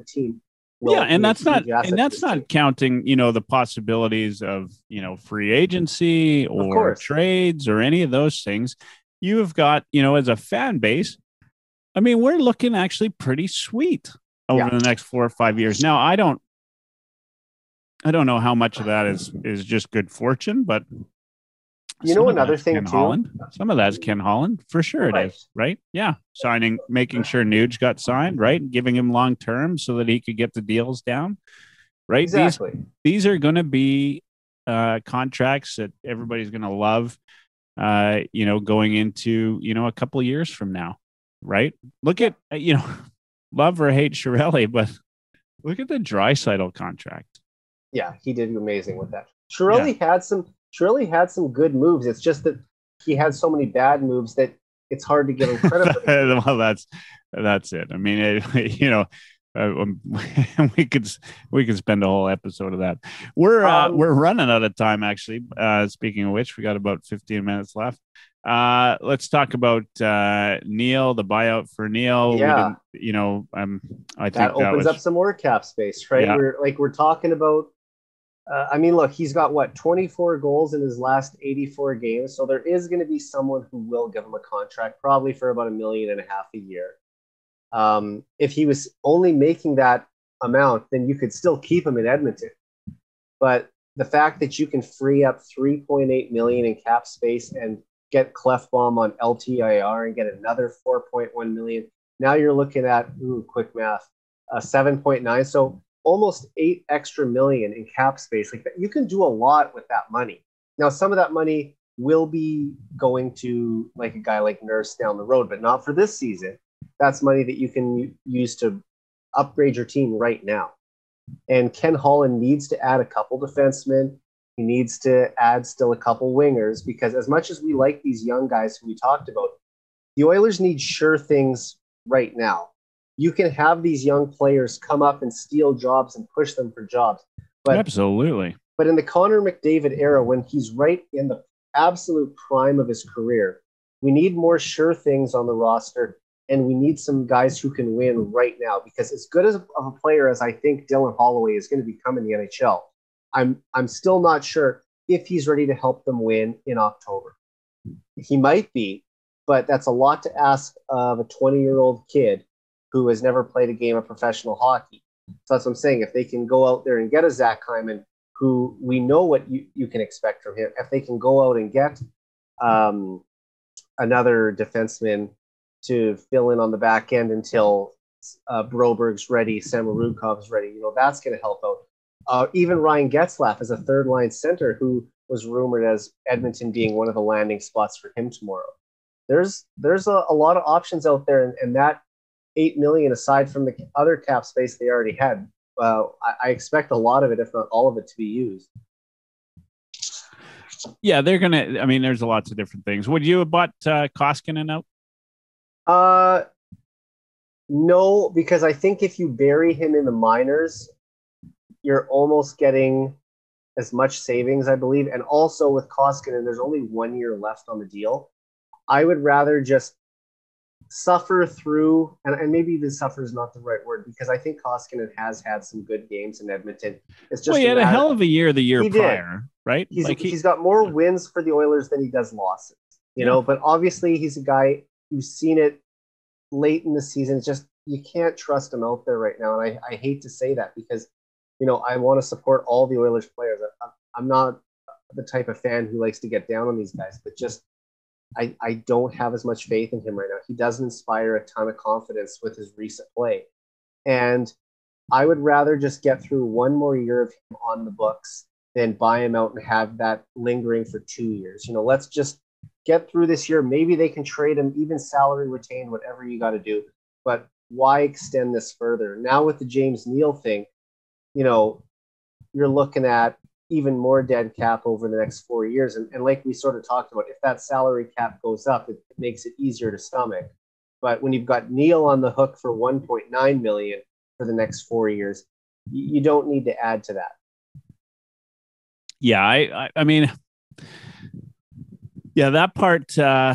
S3: team. will
S2: yeah, and that's not and that's
S3: this team.
S2: not counting you know the possibilities of you know free agency or trades or any of those things. You have got you know as a fan base. I mean, we're looking actually pretty sweet over
S3: Yeah.
S2: the next four or five years. Now, I don't. I don't know how much of that is is just good fortune, but
S3: You know another thing,
S2: Ken
S3: too?
S2: Holland. Some of that's Ken Holland for sure. It
S3: Right.
S2: is right. Yeah, signing, making sure Nuge got signed, right, giving him long term so that he could get the deals down, right. These
S3: Exactly.
S2: these are going to be uh, contracts that everybody's going to love. Uh, you know, going into you know a couple of years from now, right? Look at uh, you know, love or hate Chiarelli, but look at the Draisaitl contract.
S3: Yeah, he did amazing with that. Shirley had some Shirley had some good moves. It's just that he had so many bad moves that it's hard to give him credit
S2: well, that's that's it. I mean, it, you know, uh, um, we could we could spend a whole episode of that. We're uh,
S3: Um,
S2: we're running out of time. Actually, uh, speaking of which, we got about fifteen minutes left. Uh, let's talk about uh, Neal, the buyout for Neal.
S3: Yeah.
S2: you know, um, I think
S3: that
S2: that,
S3: opens
S2: was
S3: up some more cap space, right?
S2: Yeah.
S3: We're like we're talking about. Uh, I mean, look, he's got what 24 goals in his last 84 games, so there is going to be someone who will give him a contract, probably for about a million and a half a year. Um, if he was only making that amount, then you could still keep him in Edmonton. But the fact that you can free up 3.8 million in cap space and get Klefbom on LTIR and get another 4.1 million, now you're looking at ooh, quick math, uh, 7.9. So almost eight extra million in cap space. Like you can do a lot with that money. Now, some of that money will be going to like a guy like Nurse down the road, but not for this season. That's money that you can use to upgrade your team right now. And Ken Holland needs to add a couple defensemen. He needs to add still a couple wingers because as much as we like these young guys who we talked about, the Oilers need sure things right now. You can have these young players come up and steal jobs and push them for jobs. But
S2: absolutely.
S3: but in the Connor McDavid era, when he's right in the absolute prime of his career, we need more sure things on the roster, and we need some guys who can win right now. Because as good as of a player as I think Dylan Holloway is going to become in the NHL, I'm I'm still not sure if he's ready to help them win in October. He might be, but that's a lot to ask of a 20 year old kid who has never played a game of professional hockey. So that's what I'm saying. If they can go out there and get a Zach Hyman, who we know what you, you can expect from him, if they can go out and get um, another defenseman to fill in on the back end until uh, Broberg's ready, Samorukov's ready, you know, that's going to help out. Uh, even Ryan Getzlaf as a third line center who was rumored as Edmonton being one of the landing spots for him tomorrow. There's there's a, a lot of options out there, and, and, that eight million aside from the other cap space they already had, uh, I, I expect a lot of it, if not all of it, to be used.
S2: Yeah, they're gonna. I mean, there's lots of different things. Would you have bought uh, Koskinen out?
S3: Uh, no, because I think if you bury him in the minors, you're almost getting as much savings, I believe. And also with Koskinen, there's only one year left on the deal. I would rather just suffer through, and, and maybe the suffer is not the right word because I think Koskinen has had some good games in Edmonton.
S2: It's just well, he had a hell of a year the year prior, did. right?
S3: He's, like he, he's got more wins for the Oilers than he does losses, you yeah. know. But obviously, he's a guy who's seen it late in the season. It's just you can't trust him out there right now, and I, I hate to say that because you know I want to support all the Oilers players. I, I'm not the type of fan who likes to get down on these guys, but just I, I don't have as much faith in him right now. He doesn't inspire a ton of confidence with his recent play. And I would rather just get through one more year of him on the books than buy him out and have that lingering for two years. You know, let's just get through this year. Maybe they can trade him, even salary retained, whatever you got to do. But why extend this further? Now with the James Neal thing, you know, you're looking at even more dead cap over the next four years. And, and like we sort of talked about, if that salary cap goes up, it, it makes it easier to stomach. But when you've got Neal on the hook for 1.9 million for the next four years, you, you don't need to add to that.
S2: Yeah, I, I, I mean, yeah, that part, uh,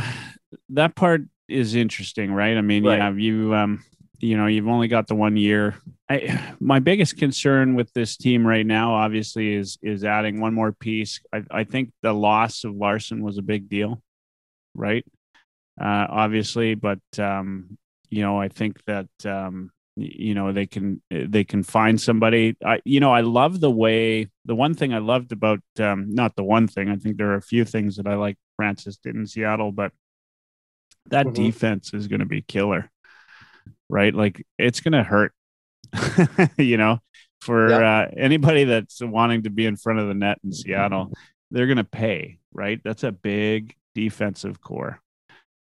S2: that part is interesting, right? I mean, right. yeah, you, um, you know, you've only got the one year. I, my biggest concern with this team right now, obviously, is is adding one more piece. I, I think the loss of larsson was a big deal, right? Uh, obviously, but um, you know, I think that um, you know they can they can find somebody. I you know, I love the way. The one thing I loved about um, not the one thing. I think there are a few things that I like Francis did in Seattle, but that mm-hmm. defense is going to be killer right? Like it's going to hurt, you know, for yeah. uh, anybody that's wanting to be in front of the net in Seattle, they're going to pay, right? That's a big defensive core.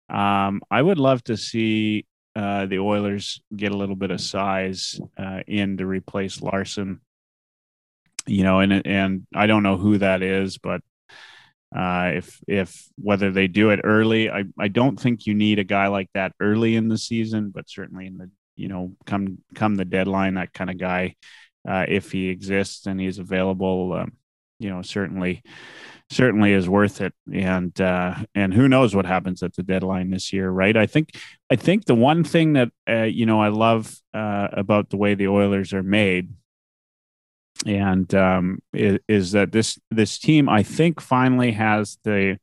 S2: Um, I would love to see uh, the Oilers get a little bit of size uh, in to replace Larsson. You know, and and I don't know who that is, but uh, if if whether they do it early, I, I don't think you need a guy like that early in the season, but certainly in the you know come come the deadline, that kind of guy, uh, if he exists and he's available, um, you know certainly certainly is worth it. And uh, and who knows what happens at the deadline this year, right? I think I think the one thing that uh, you know I love uh, about the way the Oilers are made and um, is, is, that this this team I think finally has the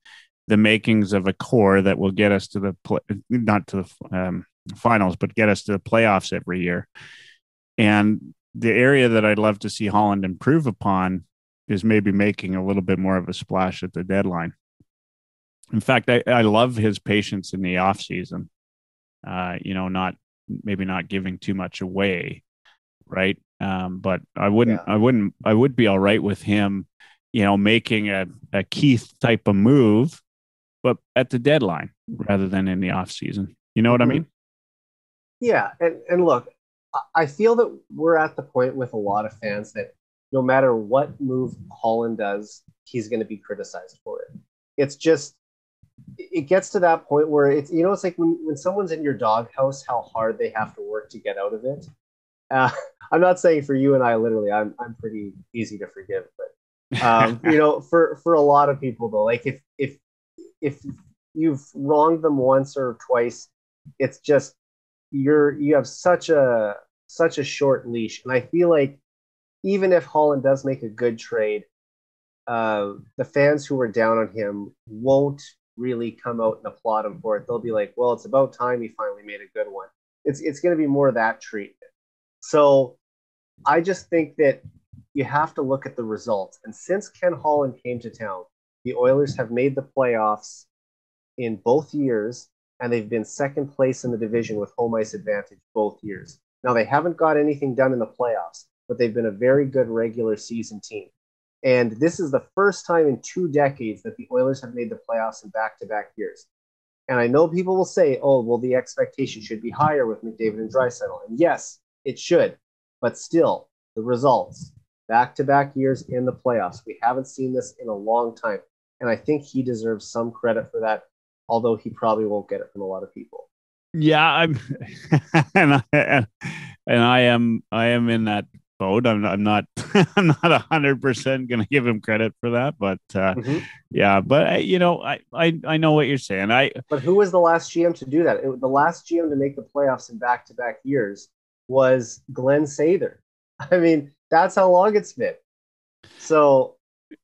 S2: the makings of a core that will get us to the not to the um, finals, but get us to the playoffs every year. And the area that I'd love to see Holland improve upon is maybe making a little bit more of a splash at the deadline. In fact, I, I love his patience in the off season. Uh, you know, not maybe not giving too much away, right? Um, but I wouldn't, yeah. I wouldn't, I would be all right with him, you know, making a, a Keith type of move, but at the deadline rather than in the off season. You know what mm-hmm. I mean?
S3: Yeah. And, and look, I feel that we're at the point with a lot of fans that no matter what move Holland does, he's going to be criticized for it. It's just, it gets to that point where it's, you know, it's like when, when someone's in your doghouse, how hard they have to work to get out of it. Uh, I'm not saying for you and I literally. I'm I'm pretty easy to forgive, but um, you know, for for a lot of people though, like if if if you've wronged them once or twice, it's just you're you have such a such a short leash, and I feel like even if Holland does make a good trade, uh, the fans who were down on him won't really come out and applaud him for it. They'll be like, "Well, it's about time he finally made a good one." It's it's going to be more that treatment. So I just think that you have to look at the results. And since Ken Holland came to town, the Oilers have made the playoffs in both years, and they've been second place in the division with home ice advantage both years. Now, they haven't got anything done in the playoffs, but they've been a very good regular season team. And this is the first time in two decades that the Oilers have made the playoffs in back to back years. And I know people will say, oh, well, the expectation should be higher with McDavid and Draisaitl. And yes, it should. But still, the results, back to back years in the playoffs. We haven't seen this in a long time. And I think he deserves some credit for that, although he probably won't get it from a lot of people.
S2: Yeah, I'm, and I, and I am, I am in that boat. I'm, I'm not, I'm not a hundred percent going to give him credit for that, but uh, mm-hmm. yeah, but I, you know, I, I, I know what you're saying. I,
S3: but who was the last GM to do that? It, the last GM to make the playoffs in back-to-back years was Glenn Sather. I mean, that's how long it's been. So,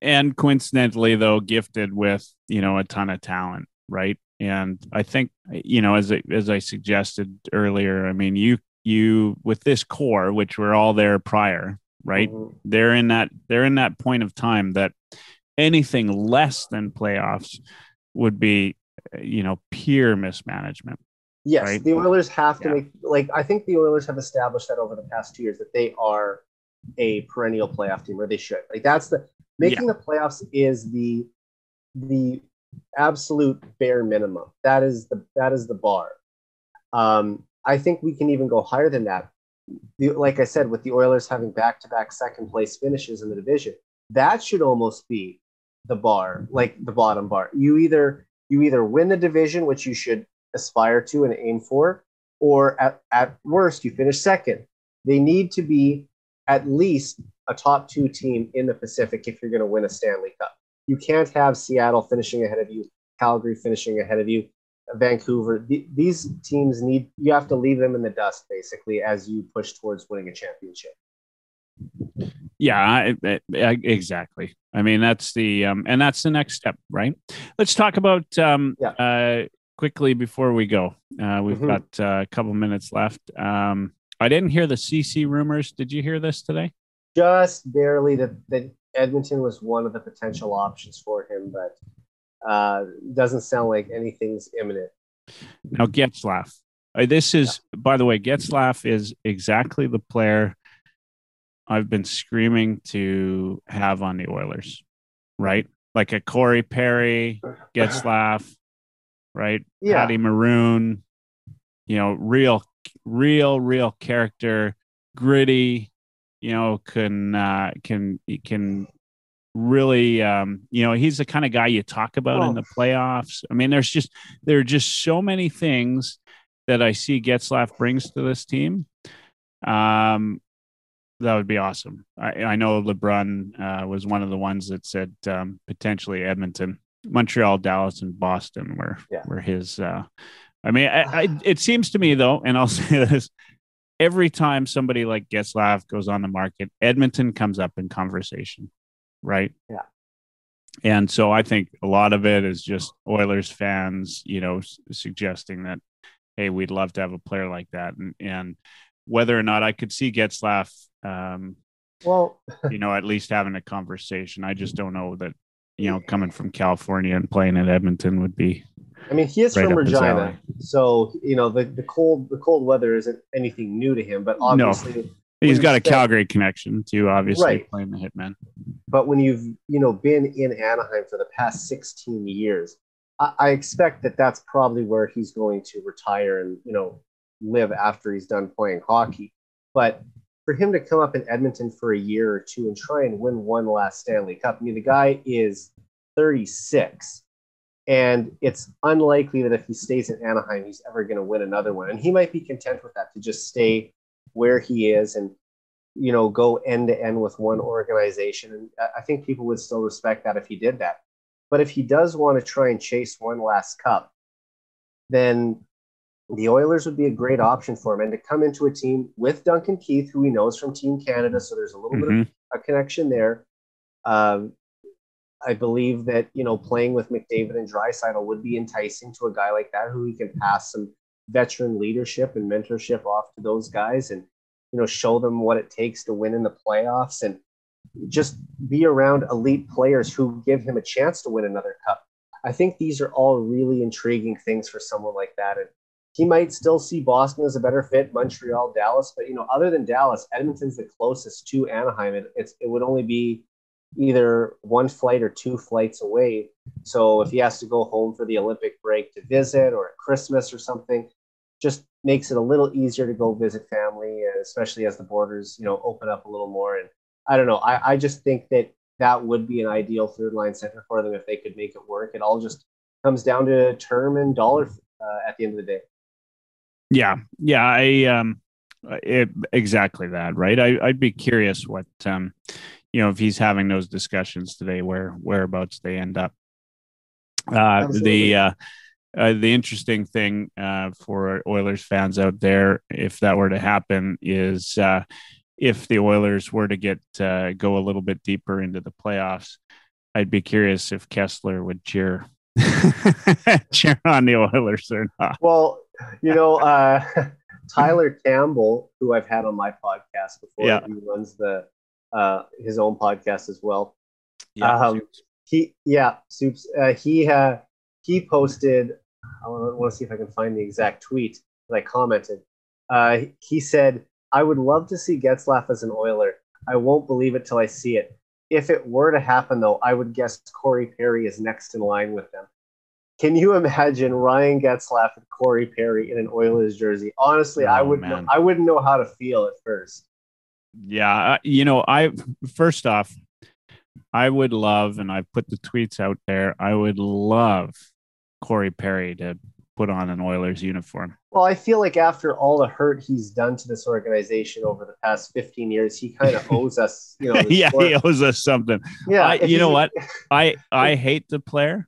S2: and coincidentally, though, gifted with you know a ton of talent, right? And I think you know, as I, as I suggested earlier, I mean, you you with this core, which were all there prior, right? Mm-hmm. They're in that they're in that point of time that anything less than playoffs would be, you know, pure mismanagement.
S3: Yes, right? the Oilers have to yeah. make like I think the Oilers have established that over the past two years that they are a perennial playoff team, or they should. Like that's the making yeah. the playoffs is the the absolute bare minimum. That is the that is the bar. Um, I think we can even go higher than that. The, like I said, with the Oilers having back to back second place finishes in the division, that should almost be the bar, like the bottom bar. You either you either win the division, which you should aspire to and aim for, or at, at worst you finish second. They need to be at least a top two team in the Pacific if you're going to win a Stanley Cup. You can't have Seattle finishing ahead of you, Calgary finishing ahead of you, Vancouver. Th- these teams need you have to leave them in the dust basically as you push towards winning a championship.
S2: Yeah, I, I, exactly. I mean, that's the um, and that's the next step, right? Let's talk about um, yeah. uh, quickly before we go. Uh, we've mm-hmm. got uh, a couple minutes left. Um, I didn't hear the CC rumors. Did you hear this today?
S3: Just barely that that Edmonton was one of the potential options for him, but uh, doesn't sound like anything's imminent.
S2: Now, Getzlaf. Uh, this is, yeah. by the way, Getzlaf is exactly the player I've been screaming to have on the Oilers, right? Like a Corey Perry, Getzlaf, right? Yeah. Patty Maroon, you know, real, real, real character, gritty, you know, can uh, can can really um, you know he's the kind of guy you talk about oh. in the playoffs i mean there's just there are just so many things that i see getzlaf brings to this team um, that would be awesome i, I know LeBrun uh, was one of the ones that said um, potentially edmonton montreal dallas and boston were yeah. were his uh, i mean I, I, it seems to me though and i'll say this every time somebody like getzlaf goes on the market edmonton comes up in conversation right?
S3: Yeah.
S2: And so I think a lot of it is just Oilers fans, you know, s- suggesting that, hey, we'd love to have a player like that, and and whether or not I could see Getzlaf, um,
S3: well,
S2: you know, at least having a conversation. I just don't know that, you know, coming from California and playing at Edmonton would be.
S3: I mean, he is right from Regina, so you know the, the cold the cold weather isn't anything new to him. But obviously,
S2: no. He's got a Calgary connection too, obviously right. playing the hitman.
S3: But when you've you know been in Anaheim for the past 16 years, I, I expect that that's probably where he's going to retire and you know live after he's done playing hockey. But for him to come up in Edmonton for a year or two and try and win one last Stanley Cup, I mean the guy is 36. And it's unlikely that if he stays in Anaheim, he's ever going to win another one. And he might be content with that to just stay where he is and you know go end to end with one organization and i think people would still respect that if he did that but if he does want to try and chase one last cup then the oilers would be a great option for him and to come into a team with duncan keith who he knows from team canada so there's a little mm-hmm. bit of mm-hmm. a connection there um, I believe that you know playing with McDavid and Draisaitl would be enticing to a guy like that who he can pass some veteran leadership and mentorship off to those guys and you know show them what it takes to win in the playoffs and just be around elite players who give him a chance to win another cup. I think these are all really intriguing things for someone like that. And he might still see Boston as a better fit, Montreal, Dallas. But you know, other than Dallas, Edmonton's the closest to Anaheim. It, it's it would only be either one flight or two flights away. So if he has to go home for the Olympic break to visit or at Christmas or something, just makes it a little easier to go visit family, especially as the borders, you know, open up a little more. And I don't know, I, I just think that that would be an ideal third line center for them if they could make it work. It all just comes down to term and dollar uh, at the end of the day.
S2: Yeah, yeah, I um, it, exactly that, right? I, I'd be curious what um, you know, if he's having those discussions today, where whereabouts they end up. Uh, the uh, uh, the interesting thing uh, for Oilers fans out there, if that were to happen, is uh, if the Oilers were to get uh, go a little bit deeper into the playoffs. I'd be curious if Kesler would cheer cheer on the Oilers or not.
S3: Well, you know, uh, Tyler Campbell, who I've had on my podcast before, yeah. he runs the uh, his own podcast as well. Yeah, um, he yeah, Soups. Uh, he uh, he posted. I want to see if I can find the exact tweet that I commented. Uh, he said, "I would love to see Getzlaf as an Oiler. I won't believe it till I see it. If it were to happen, though, I would guess Corey Perry is next in line with them." Can you imagine Ryan Getzlaf and Corey Perry in an Oilers jersey? Honestly, oh, I would I wouldn't know how to feel at first.
S2: Yeah, you know, I first off, I would love, and I've put the tweets out there. I would love Corey Perry to put on an Oilers uniform.
S3: Well, I feel like after all the hurt he's done to this organization over the past 15 years, he kind of owes us, you know.
S2: yeah, sport. he owes us something. Yeah, I, you know what? I I hate the player,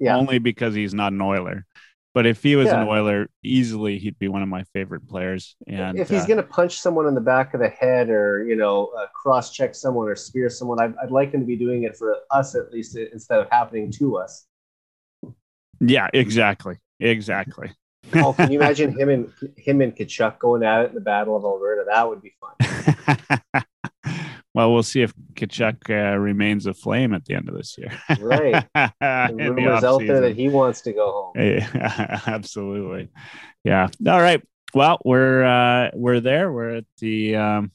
S2: yeah. only because he's not an Oiler. But if he was yeah. an Oiler, easily he'd be one of my favorite players. And
S3: if he's uh, going to punch someone in the back of the head, or you know, uh, cross check someone or spear someone, I'd, I'd like him to be doing it for us at least, instead of happening to us.
S2: Yeah, exactly, exactly.
S3: oh, can you imagine him and him and Tkachuk going at it in the Battle of Alberta? That would be fun.
S2: Well, we'll see if Tkachuk uh, remains a flame at the end of this year.
S3: right. The rumors out there that he wants to go home.
S2: Yeah, absolutely. Yeah. All right. Well, we're uh, we're there. We're at the um,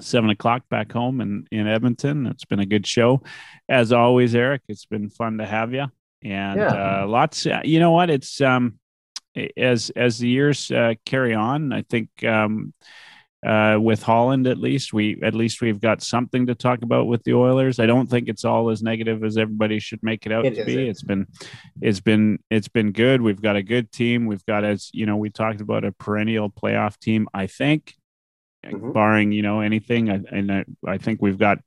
S2: seven o'clock back home in in Edmonton. It's been a good show, as always, Eric. It's been fun to have you, and yeah. uh, lots. You know what? It's um, as as the years uh, carry on, I think um, uh, with Holland at least we at least we've got something to talk about with the Oilers. I don't think it's all as negative as everybody should make it out it to be. It's been it's been it's been good. We've got a good team. We've got as you know we talked about a perennial playoff team. I think mm-hmm. barring you know anything. I, and I, I, think we've got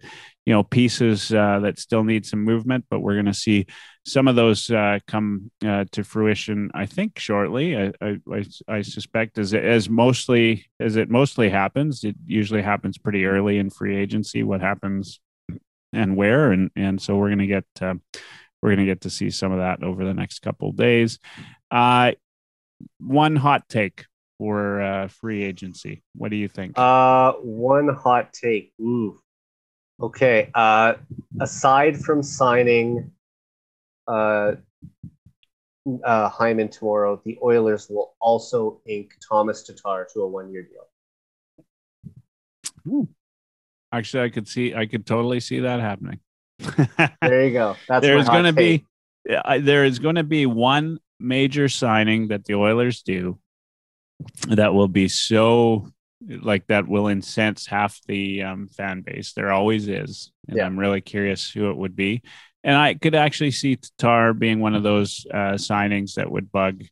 S2: you know pieces uh, that still need some movement, but we're going to see some of those uh, come uh, to fruition. I think shortly. I, I, I suspect as as mostly as it mostly happens, it usually happens pretty early in free agency. What happens and where, and and so we're going to get uh, we're going to get to see some of that over the next couple days. Uh, one hot take for uh, free agency. What do you think?
S3: Uh, one hot take. Ooh. Okay. Uh, aside from signing uh, uh, Hyman tomorrow, the Oilers will also ink Tomas Tatar to a one-year deal.
S2: Ooh. Actually, I could see. I could totally see that happening.
S3: there you go.
S2: That's there's going to be. There is going to be one major signing that the Oilers do that will be so like that will incense half the um, fan base. There always is, and yeah. I'm really curious who it would be. And I could actually see Tatar being one of those uh, signings that would bug,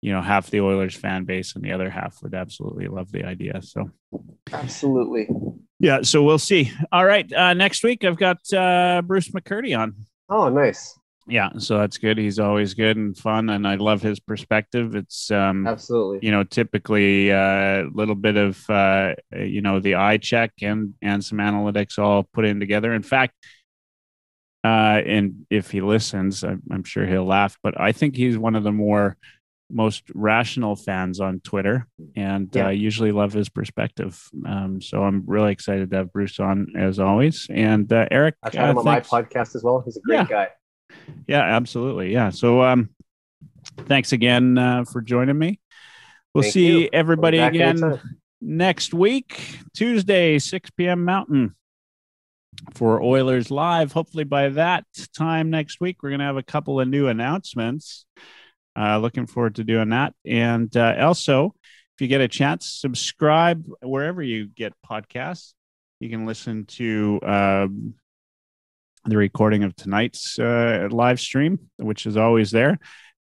S2: you know, half the Oilers fan base, and the other half would absolutely love the idea. So,
S3: absolutely,
S2: yeah. So we'll see. All right, uh, next week I've got uh, Bruce McCurdy on.
S3: Oh, nice
S2: yeah so that's good he's always good and fun and i love his perspective it's um
S3: absolutely
S2: you know typically a uh, little bit of uh you know the eye check and and some analytics all put in together in fact uh and if he listens i'm, I'm sure he'll laugh but i think he's one of the more most rational fans on Twitter, and yeah. uh, usually love his perspective. Um, so I'm really excited to have Bruce on as always. And uh, Eric,
S3: I've had him on my podcast as well. He's a great yeah. guy
S2: yeah absolutely yeah so um thanks again uh, for joining me. We'll
S3: Thank
S2: see
S3: you.
S2: everybody
S3: Back
S2: again next week, Tuesday, 6 p.m. Mountain for Oilers Live. Hopefully, by that time next week, we're going to have a couple of new announcements. Uh, looking forward to doing that. And uh, also, if you get a chance, subscribe wherever you get podcasts. You can listen to um, the recording of tonight's uh, live stream, which is always there.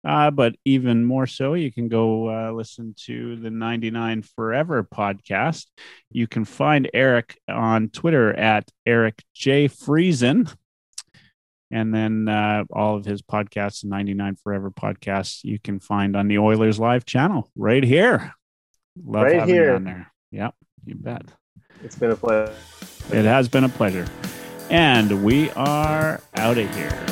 S2: Uh, but even more so, you can go uh, listen to the 99 Forever podcast. You can find Eric on Twitter at Eric J. Friesen. And then uh, all of his podcasts, the 99 Forever podcasts, you can find on the Oilers Live channel right here. Love
S3: Right
S2: having you
S3: here.
S2: on there. Yep, you bet.
S3: It's been a pleasure.
S2: It has been a pleasure. And we are out of here.